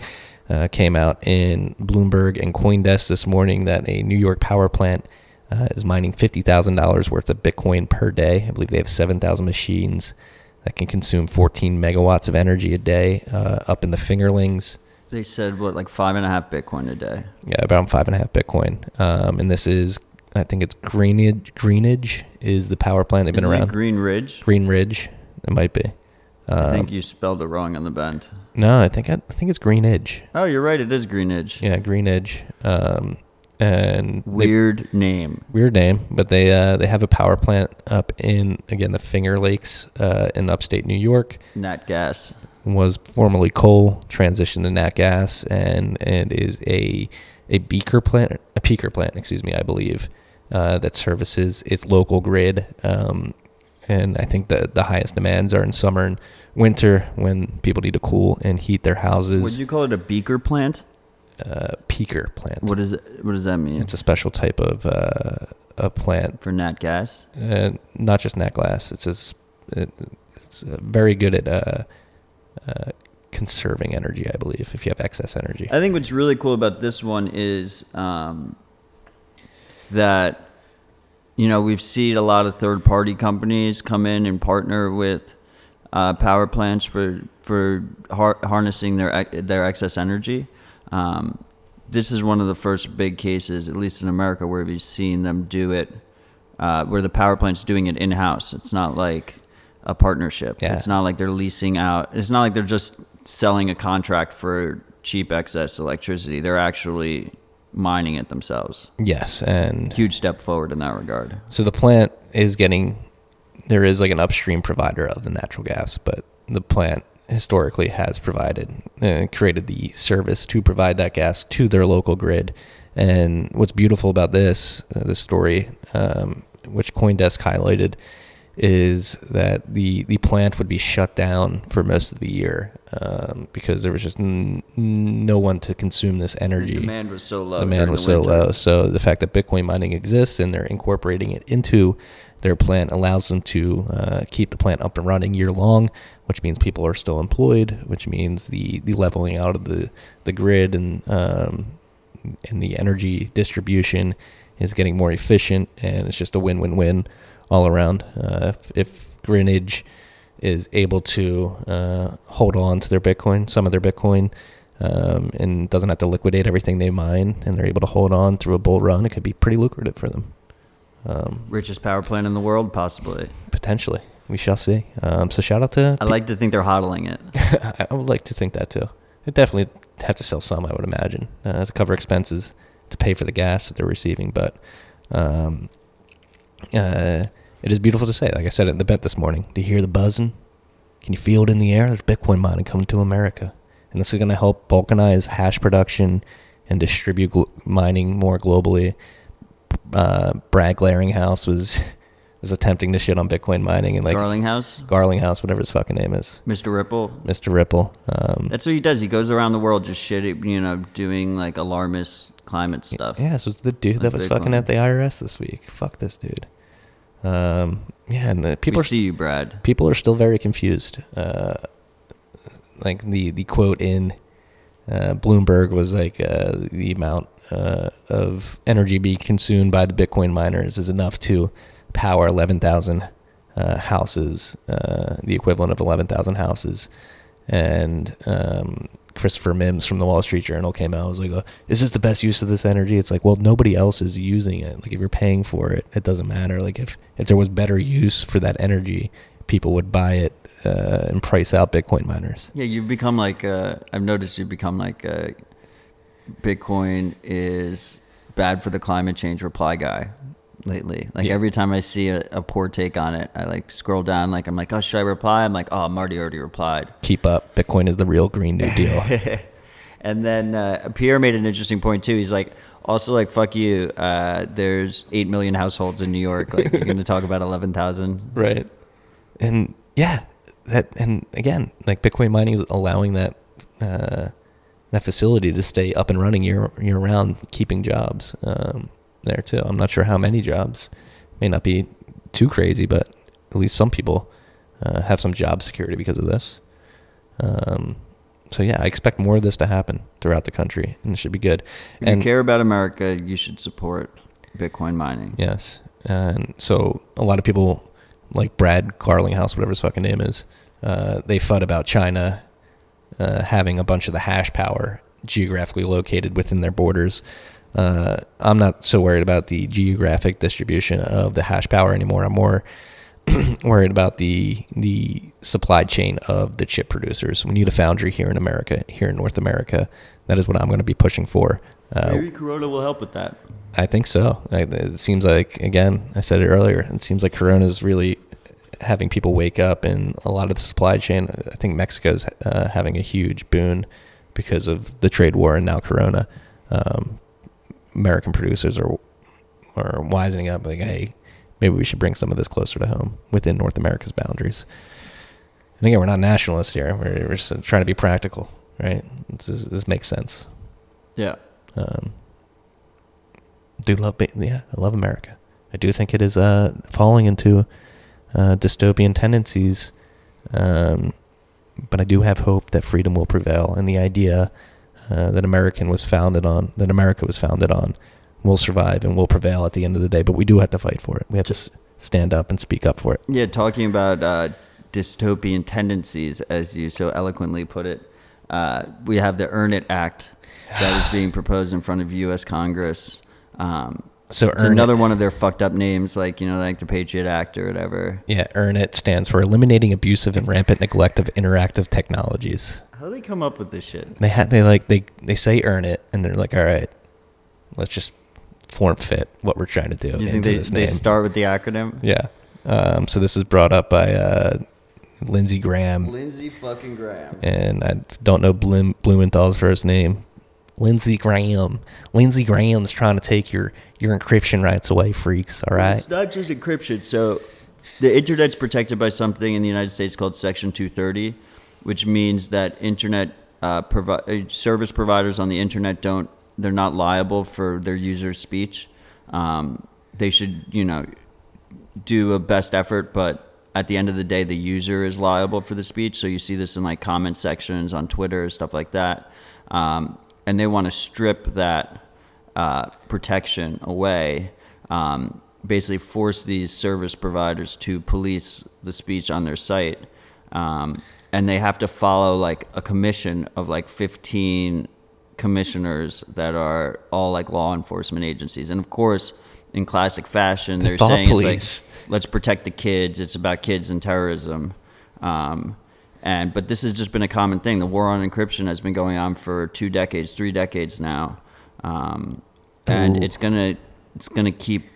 uh, came out in Bloomberg and CoinDesk this morning that a New York power plant uh, is mining fifty thousand dollars worth of Bitcoin per day. I believe they have seven thousand machines that can consume fourteen megawatts of energy a day uh, up in the Finger Lakes. They said what, like five and a half Bitcoin a day. Yeah, about five and a half Bitcoin. Um, and this is, I think it's Greenidge. Greenidge is the power plant. They've been Isn't it around. Green Ridge. Green Ridge. It might be. I think Um, you spelled it wrong on the bend. no, I think I, I think it's Greenidge. Oh, you're right. It is Greenidge. Yeah, Greenidge. Um, and they- Weird name. weird name, but they uh, they have a power plant up in again the Finger Lakes uh, in upstate New York. Nat gas. Was formerly coal, transitioned to nat gas, and and is a a beaker plant, a peaker plant, excuse me, I believe, uh, that services its local grid. Um, and I think the the highest demands are in summer and winter when people need to cool and heat their houses. Would you call it a beaker plant? Uh, peaker plant. What is? What does that mean? It's a special type of uh, a plant for nat gas. uh, not just nat glass. It's it, it's uh, very good at uh, uh, conserving energy. I believe if you have excess energy. I think what's really cool about this one is um, that you know we've seen a lot of third party companies come in and partner with uh, power plants for for har- harnessing their ec- their excess energy. Um, this is one of the first big cases, at least in America, where we've seen them do it, uh, where the power plant's doing it in house. It's not like a partnership. Yeah. It's not like they're leasing out. It's not like they're just selling a contract for cheap excess electricity. They're actually mining it themselves. Yes, and Huge step forward in that regard. so the plant is getting there is like an upstream provider of the natural gas, but the plant historically has provided uh, created the service to provide that gas to their local grid. And what's beautiful about this uh, this story, um, which CoinDesk highlighted, is that the the plant would be shut down for most of the year um, because there was just n- no one to consume this energy. The demand was so low. Demand was the so winter. low. So the fact that Bitcoin mining exists and they're incorporating it into their plant allows them to uh, keep the plant up and running year long, which means people are still employed, which means the, the leveling out of the, the grid and um, and the energy distribution is getting more efficient, and it's just a win win win all around. Uh, if, if Greenidge is able to uh, hold on to their Bitcoin, some of their Bitcoin, um, and doesn't have to liquidate everything they mine, and they're able to hold on through a bull run, it could be pretty lucrative for them. Um, Richest power plant in the world, possibly. potentially, we shall see. Um, so shout out to. I like to think they're hodling it. I, I would like to think that too. They definitely have to sell some, I would imagine, uh, to cover expenses, to pay for the gas that they're receiving. But um, uh, it is beautiful to say. Like I said at the bet this morning, do you hear the buzzing? Can you feel it in the air? That's Bitcoin mining coming to America, and this is going to help balkanize hash production and distribute gl- mining more globally. Uh, Brad Glaringhouse was was attempting to shit on Bitcoin mining and like Garlinghouse, Garlinghouse, whatever his fucking name is, Mr. Ripple. Mr. Ripple. Um, That's what he does. He goes around the world just shit, you know, doing like alarmist climate stuff. Yeah, so it's the dude that was Bitcoin. fucking at the IRS this week. Fuck this dude. Um, yeah, and uh, people we are see you, Brad. people are still very confused. Uh, like the the quote in uh, Bloomberg was like uh, the amount uh, of energy being consumed by the Bitcoin miners is enough to power eleven thousand uh, houses, uh, the equivalent of eleven thousand houses. And um, Christopher Mims from the Wall Street Journal came out. and was like, oh, "Is this the best use of this energy?" It's like, well, nobody else is using it. Like, if you're paying for it, it doesn't matter. Like, if if there was better use for that energy, people would buy it uh, and price out Bitcoin miners. Yeah, you've become like uh, I've noticed you've become like uh, Bitcoin is bad for the climate change reply guy lately. Like Yeah. every time I see a, a poor take on it, I like scroll down. Like I'm like, oh, should I reply? I'm like, oh, Marty already replied. Keep up. Bitcoin is the real Green New Deal. And then uh, Pierre made an interesting point too. He's like, also like, fuck you. Uh, there's eight million households in New York. Like you're going to talk about eleven thousand. right. And yeah, that and again, like Bitcoin mining is allowing that uh, that facility to stay up and running year year round, keeping jobs um, there too. I'm not sure how many jobs. May not be too crazy, but at least some people uh, have some job security because of this. Um, so yeah, I expect more of this to happen throughout the country, and it should be good. If you care about America, you should support Bitcoin mining. Yes. And so a lot of people, like Brad Garlinghouse, whatever his fucking name is, uh, they fud about China uh, having a bunch of the hash power geographically located within their borders. Uh, I'm not so worried about the geographic distribution of the hash power anymore. I'm more worried about the the supply chain of the chip producers. We need a foundry here in America, here in North America. That is what I'm going to be pushing for. Uh, Maybe Corona will help with that. I think so. I, it seems like again, I said it earlier. It seems like Corona is really having people wake up in a lot of the supply chain. I think Mexico's uh, having a huge boon because of the trade war and now Corona. Um, American producers are are wisening up, like, hey, maybe we should bring some of this closer to home within North America's boundaries. And again, we're not nationalists here. We're, we're just trying to be practical, right? This, is, this makes sense. Yeah. Um, do love, yeah, I love America. I do think it is uh, falling into uh, dystopian tendencies, um, but I do have hope that freedom will prevail, and the idea uh, that American was founded on, that America was founded on, will survive and will prevail at the end of the day. But we do have to fight for it. We have to stand up and speak up for it. Yeah, talking about uh, dystopian tendencies, as you so eloquently put it, uh, we have the Earn It Act that is being proposed in front of U.S. Congress. Um, So it's Earn It- another one of their fucked up names, like you know, like the Patriot Act or whatever. Yeah, EARN IT stands for Eliminating Abusive and Rampant Neglect of Interactive Technologies. How do they come up with this shit? they had they like they they say earn it and they're like all right let's just form fit what we're trying to do Do you into think they, this they start with the acronym? yeah um, so this is brought up by uh, lindsey graham Lindsey fucking Graham. and i don't know Blum, blumenthal's first name lindsey graham lindsey graham's trying to take your your encryption rights away freaks all right It's not just encryption. So the internet's protected by something in the United States called Section 230, which means that internet uh, provi- uh, service providers on the internet don't they're not liable for their users' speech. Um, they should, you know, do a best effort, but at the end of the day, the user is liable for the speech. So you see this in like comment sections on Twitter, stuff like that. Um, and they want to strip that uh, protection away. Um, basically, force these service providers to police the speech on their site. Um, and they have to follow like a commission of like 15 commissioners that are all like law enforcement agencies. And of course, in classic fashion. They're thought saying police. it's like, let's protect the kids. It's about kids and terrorism. Um, and but this has just been a common thing. The war on encryption has been going on for two decades, three decades now, um, and Ooh. it's gonna it's gonna keep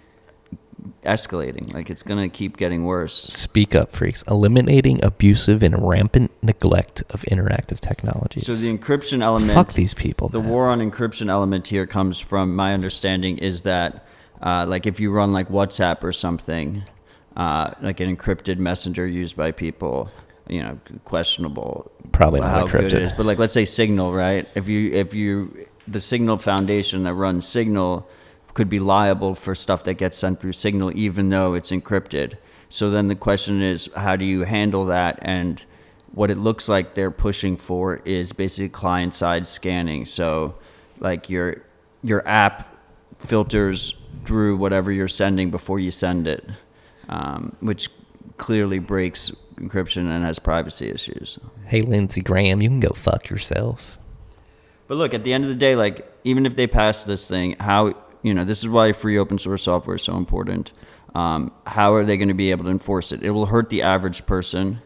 escalating. Like it's gonna keep getting worse. Speak up, freaks. Eliminating abusive and rampant neglect of interactive technologies. So the encryption element. Fuck these people. The man. war on encryption element here comes from my understanding is that, uh, like, if you run like WhatsApp or something, uh, like an encrypted messenger used by people, you know, questionable. Probably not how good it encrypted. But like, let's say Signal, right? If you if you the Signal Foundation that runs Signal could be liable for stuff that gets sent through Signal, even though it's encrypted. So then the question is, how do you handle that? And what it looks like they're pushing for is basically client side scanning. So, like your your app filters through whatever you're sending before you send it, um, which clearly breaks encryption and has privacy issues. Hey, Lindsey Graham, you can go fuck yourself. But look, at the end of the day, like even if they pass this thing, how you know this is why free open source software is so important. Um, how are they going to be able to enforce it? It will hurt the average person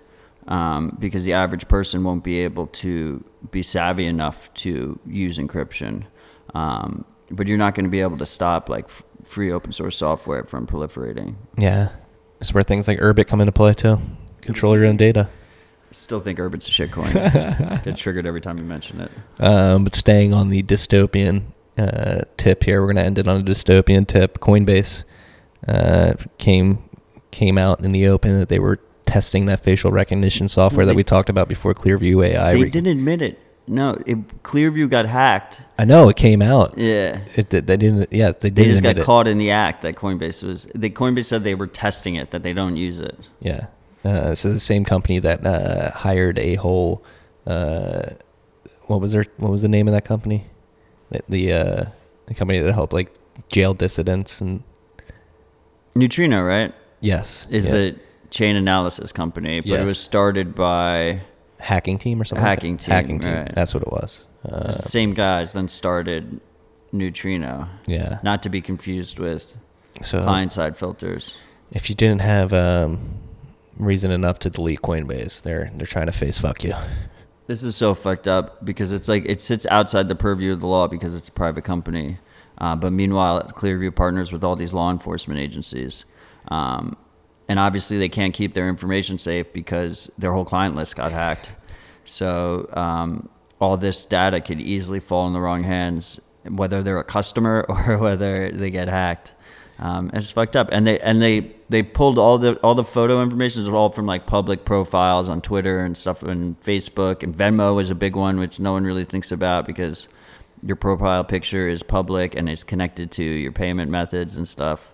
um, because the average person won't be able to be savvy enough to use encryption. Um, but you're not going to be able to stop like f- free open source software from proliferating. Yeah. It's where things like Urbit come into play too. Control your own data. Still think Urbit's a shitcoin. Get triggered every time you mention it. Um, but staying on the dystopian uh, tip here, we're gonna end it on a dystopian tip. Coinbase uh, came came out in the open that they were testing that facial recognition software Well, that we talked about before, Clearview AI. They Re- didn't admit it. No, it, Clearview got hacked. I know it came out. Yeah. It did. They didn't. Yeah, they They just got admit it. caught in the act that Coinbase was. The Coinbase said they were testing it, that they don't use it. Yeah. Uh, this is the same company that uh, hired a whole. Uh, what was their? What was the name of that company? The the, uh, the company that helped like jail dissidents and Neutrino, right? yes, Is yeah. the chain analysis company, but it was started by hacking team or something? Hacking that? team, Hacking team. right. That's what it was. Uh, same guys. Then started Neutrino, yeah. not to be confused with So client side filters. if you didn't have um, reason enough to delete Coinbase, they're they're trying to face fuck you. This is so fucked up because it's like it sits outside the purview of the law because it's a private company. Uh, but meanwhile, Clearview partners with all these law enforcement agencies. Um, and obviously, they can't keep their information safe because their whole client list got hacked. So, um, all this data could easily fall in the wrong hands, whether they're a customer or whether they get hacked. Um, it's fucked up, and they and they they pulled all the all the photo information. Is all from like public profiles on Twitter and stuff and Facebook. And Venmo is a big one, which no one really thinks about because your profile picture is public and it's connected to your payment methods and stuff.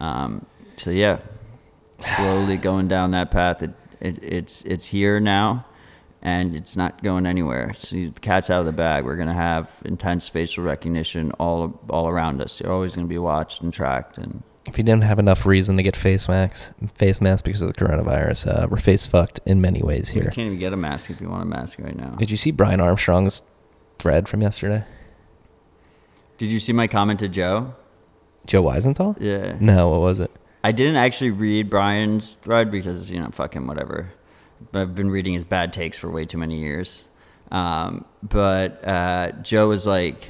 Um, so yeah, slowly going down that path. It, it it's it's here now, and it's not going anywhere. So the cat's out of the bag. We're gonna have intense facial recognition all all around us. You're always gonna be watched and tracked. And If you didn't have enough reason to get face masks, face masks because of the coronavirus, uh, we're face fucked in many ways here. you can't even get a mask if you want a mask right now. Did you see Brian Armstrong's thread from yesterday? Did you see my comment to Joe? Joe Weisenthal? Yeah. No, what was it? I didn't actually read Brian's thread because you know fucking whatever. I've been reading his bad takes for way too many years. Um, but uh, Joe is like,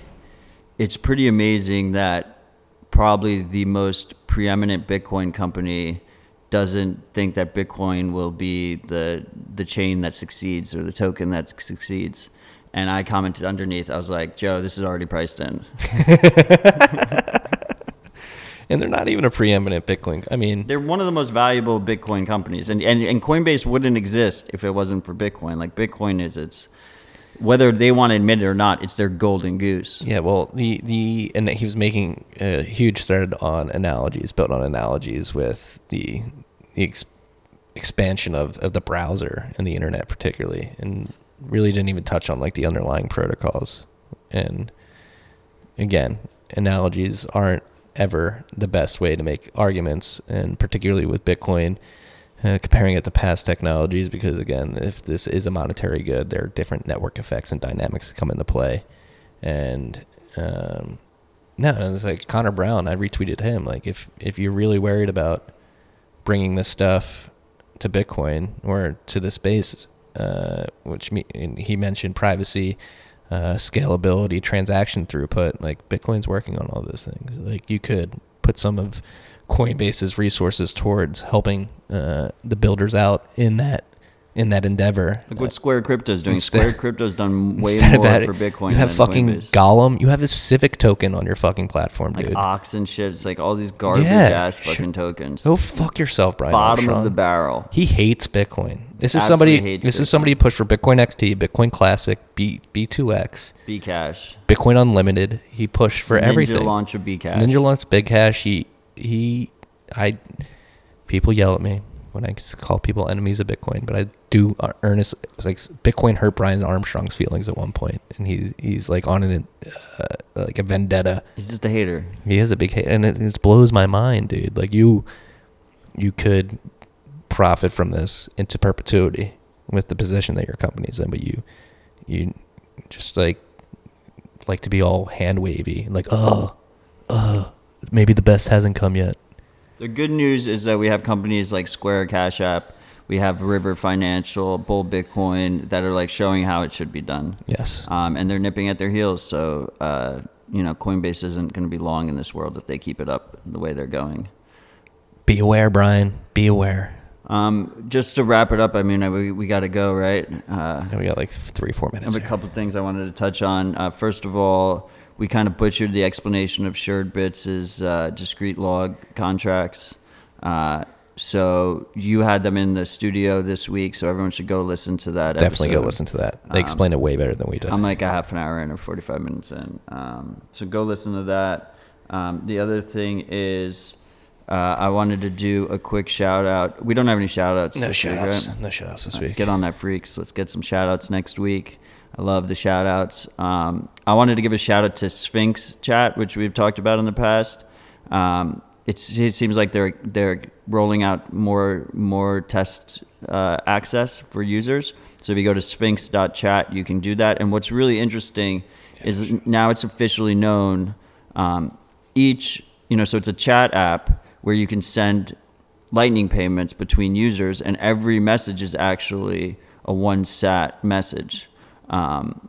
it's pretty amazing that probably the most preeminent Bitcoin company doesn't think that Bitcoin will be the the chain that succeeds or the token that succeeds. And I commented underneath, I was like, Joe, this is already priced in. And they're not even a preeminent Bitcoin. I mean, they're one of the most valuable Bitcoin companies, and, and and Coinbase wouldn't exist if it wasn't for Bitcoin. Like Bitcoin is its whether they want to admit it or not, it's their golden goose. yeah. Well, the the and he was making a huge thread on analogies, built on analogies with the the ex, expansion of of the browser and the internet, particularly, and really didn't even touch on like the underlying protocols. And again, analogies aren't ever the best way to make arguments, and particularly with Bitcoin, uh, comparing it to past technologies, because again, if this is a monetary good, there are different network effects and dynamics that come into play, and um, No, it's like Connor Brown. I retweeted him. Like, if if you're really worried about bringing this stuff to Bitcoin or to the space, uh, which me, he mentioned privacy, uh, scalability, transaction throughput. Like Bitcoin's working on all those things. Like you could put some of Coinbase's resources towards helping uh, the builders out in that in that endeavor. Look what Square Crypto's doing. Instead- Square Crypto's done way more adding- for Bitcoin. You have fucking Coinbase. Golem. You have a civic token on your fucking platform, like dude. Ox and shit. It's like all these garbage Yeah. ass Sure. fucking tokens. Go fuck yourself, Brian. Bottom of the barrel. He hates Bitcoin. This is Absolutely somebody. hates This is somebody who pushed for Bitcoin XT, Bitcoin Classic, B B2X, Bcash. Bitcoin Unlimited. He pushed for everything. Ninja everything. launch of Bcash. Ninja launched Big Cash. He he. I. People yell at me when I call people enemies of Bitcoin, but I do uh, earnest like Bitcoin hurt Brian Armstrong's feelings at one point, and he's he's like on an uh, like a vendetta. He's just a hater. He is a big hate, and it, it blows my mind, dude. Like you, you could profit from this into perpetuity with the position that your company's in, but you, you just like like to be all hand wavy, like oh, oh, maybe the best hasn't come yet. The good news is that we have companies like Square, Cash App, we have River Financial, Bull Bitcoin that are like showing how it should be done. Yes, Um, and they're nipping at their heels. So, uh, you know, Coinbase isn't going to be long in this world if they keep it up the way they're going. be aware, Brian. Be aware. Um, just to wrap it up, I mean, I, we, we got to go, right? Uh, And we got like three, four minutes. I have a couple things I wanted to touch on. Uh, first of all, we kind of butchered the explanation of Suredbits' uh, discrete log contracts. Uh, so you had them in the studio this week, so everyone should go listen to that. Definitely go listen to that. They explain it way better than we did. I'm like a half an hour in or 45 minutes in. Um, so go listen to that. Um, the other thing is, uh, I wanted to do a quick shout out. We don't have any shout outs. no shout outs. right? No shout outs this week. Get on that, freaks. Let's get some shout outs next week. I love the shout outs. Um, I wanted to give a shout out to Sphinx Chat, which we've talked about in the past. Um, it seems like they're they're rolling out more more test uh, access for users. So if you go to sphinx.chat, you can do that. And what's really interesting is now it's officially known. Um, each you know, so it's a chat app where you can send lightning payments between users, and every message is actually a one sat message. Um,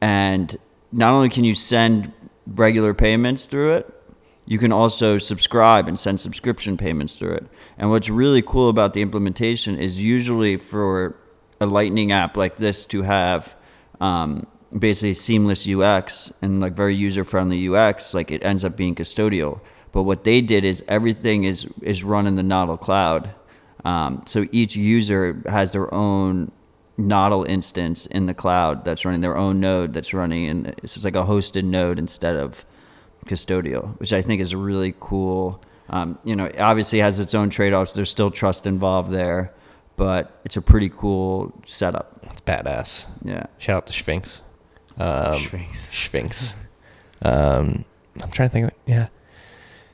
and not only can you send regular payments through it, you can also subscribe and send subscription payments through it. And what's really cool about the implementation is usually for a Lightning app like this to have um, basically seamless UX and like very user friendly UX, like it ends up being custodial. But what they did is everything is is run in the Nodal cloud. Um, so each user has their own Nodal instance in the cloud that's running their own node that's running, and so it's like a hosted node instead of custodial, which I think is really cool. Um, you know, obviously has its own trade offs. There's still trust involved there, but it's a pretty cool setup. It's badass. Yeah. Shout out to Sphinx. Um, Sphinx. Sphinx. Um, I'm trying to think. Of, yeah,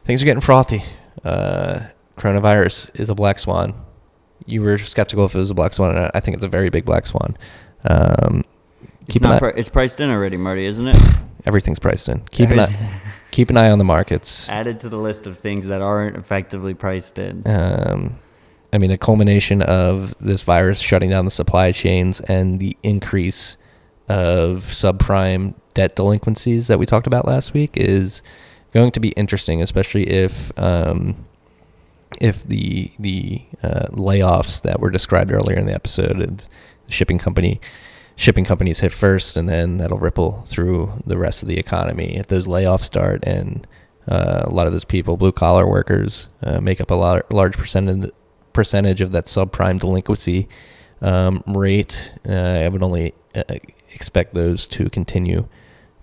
things are getting frothy. Uh, coronavirus is a black swan. You were skeptical if it was a black swan, and I think it's a very big black swan. Um, It's not. Pri- it's priced in already, Marty, isn't it? everything's priced in. Keep an eye, keep an eye on the markets. Added to the list of things that aren't effectively priced in. Um, I mean, a culmination of this virus shutting down the supply chains and the increase of subprime debt delinquencies that we talked about last week is going to be interesting, especially if um, if the the uh, layoffs that were described earlier in the episode of the shipping company shipping companies hit first, and then that'll ripple through the rest of the economy. If those layoffs start and uh, a lot of those people, blue collar workers, uh, make up a lot, large percentage percentage of that subprime delinquency um, rate. Uh, I would only uh, expect those to continue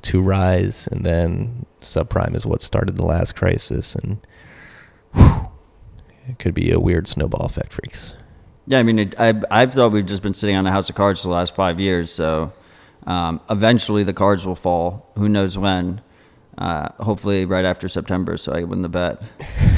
to rise, and then subprime is what started the last crisis, and whew, it could be a weird snowball effect, freaks. Yeah, I mean, it, I, I've thought we've just been sitting on a house of cards for the last five years. So um, eventually the cards will fall. Who knows when? Uh, hopefully right after September, so I win the bet.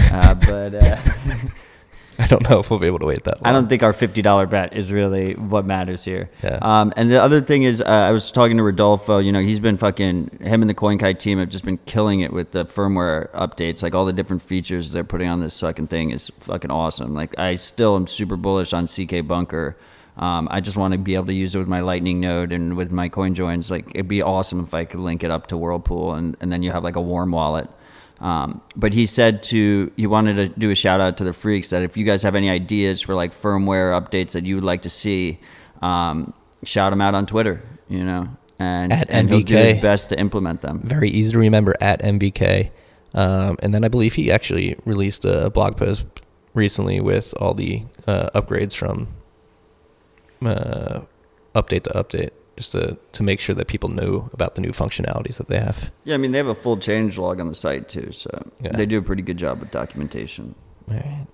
Uh, but uh, I don't know if we'll be able to wait that long. I don't think our fifty dollar bet is really what matters here. Yeah. Um, and the other thing is, uh, I was talking to Rodolfo. You know, he's been fucking him and the CoinKite team have just been killing it with the firmware updates. Like all the different features they're putting on this fucking thing is fucking awesome. Like I still am super bullish on CK Bunker. Um, I just want to be able to use it with my Lightning node and with my coin joins. Like it'd be awesome if I could link it up to Whirlpool and, and then you have like a warm wallet. Um, but he said to he wanted to do a shout out to the freaks that if you guys have any ideas for like firmware updates that you would like to see, um, shout them out on Twitter. You know, and At and he'll do his best to implement them. Very easy to remember at NVK. Um, and then I believe he actually released a blog post recently with all the uh, upgrades from uh, update to update, just to, to make sure that people know about the new functionalities that they have. Yeah, I mean they have a full change log on the site too, so Yeah. they do a pretty good job with documentation. All right.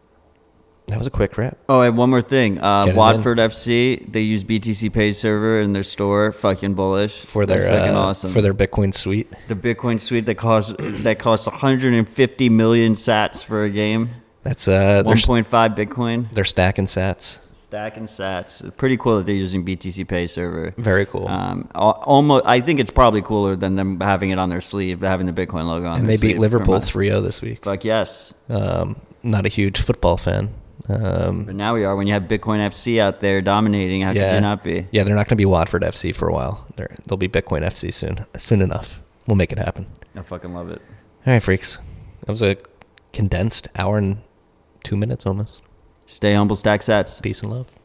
That was a quick wrap. Oh, and one more thing. Uh, it in. Watford FC, they use BTCPay server in their store. Fucking bullish For their That's fucking uh, awesome. for their Bitcoin suite. the Bitcoin suite that costs that costs 150 million Sats for a game. That's uh, they're, 1.5 Bitcoin. they're stacking Sats. Stacking Sats. Pretty cool that they're using BTCPay server. Very cool. Um, almost. I think it's probably cooler than them having it on their sleeve, having the Bitcoin logo on. and they beat. Liverpool Never 3-0 this week. Fuck yes. Um, not a huge football fan. Um, But now we are. When you have Bitcoin FC out there dominating, how could yeah, you not be? yeah, they're not going to be Watford FC for a while. They're, they'll be Bitcoin FC soon, soon enough. We'll make it happen. I fucking love it. All right, freaks. That was a condensed hour and two minutes almost. Stay humble, stack sats. Peace and love.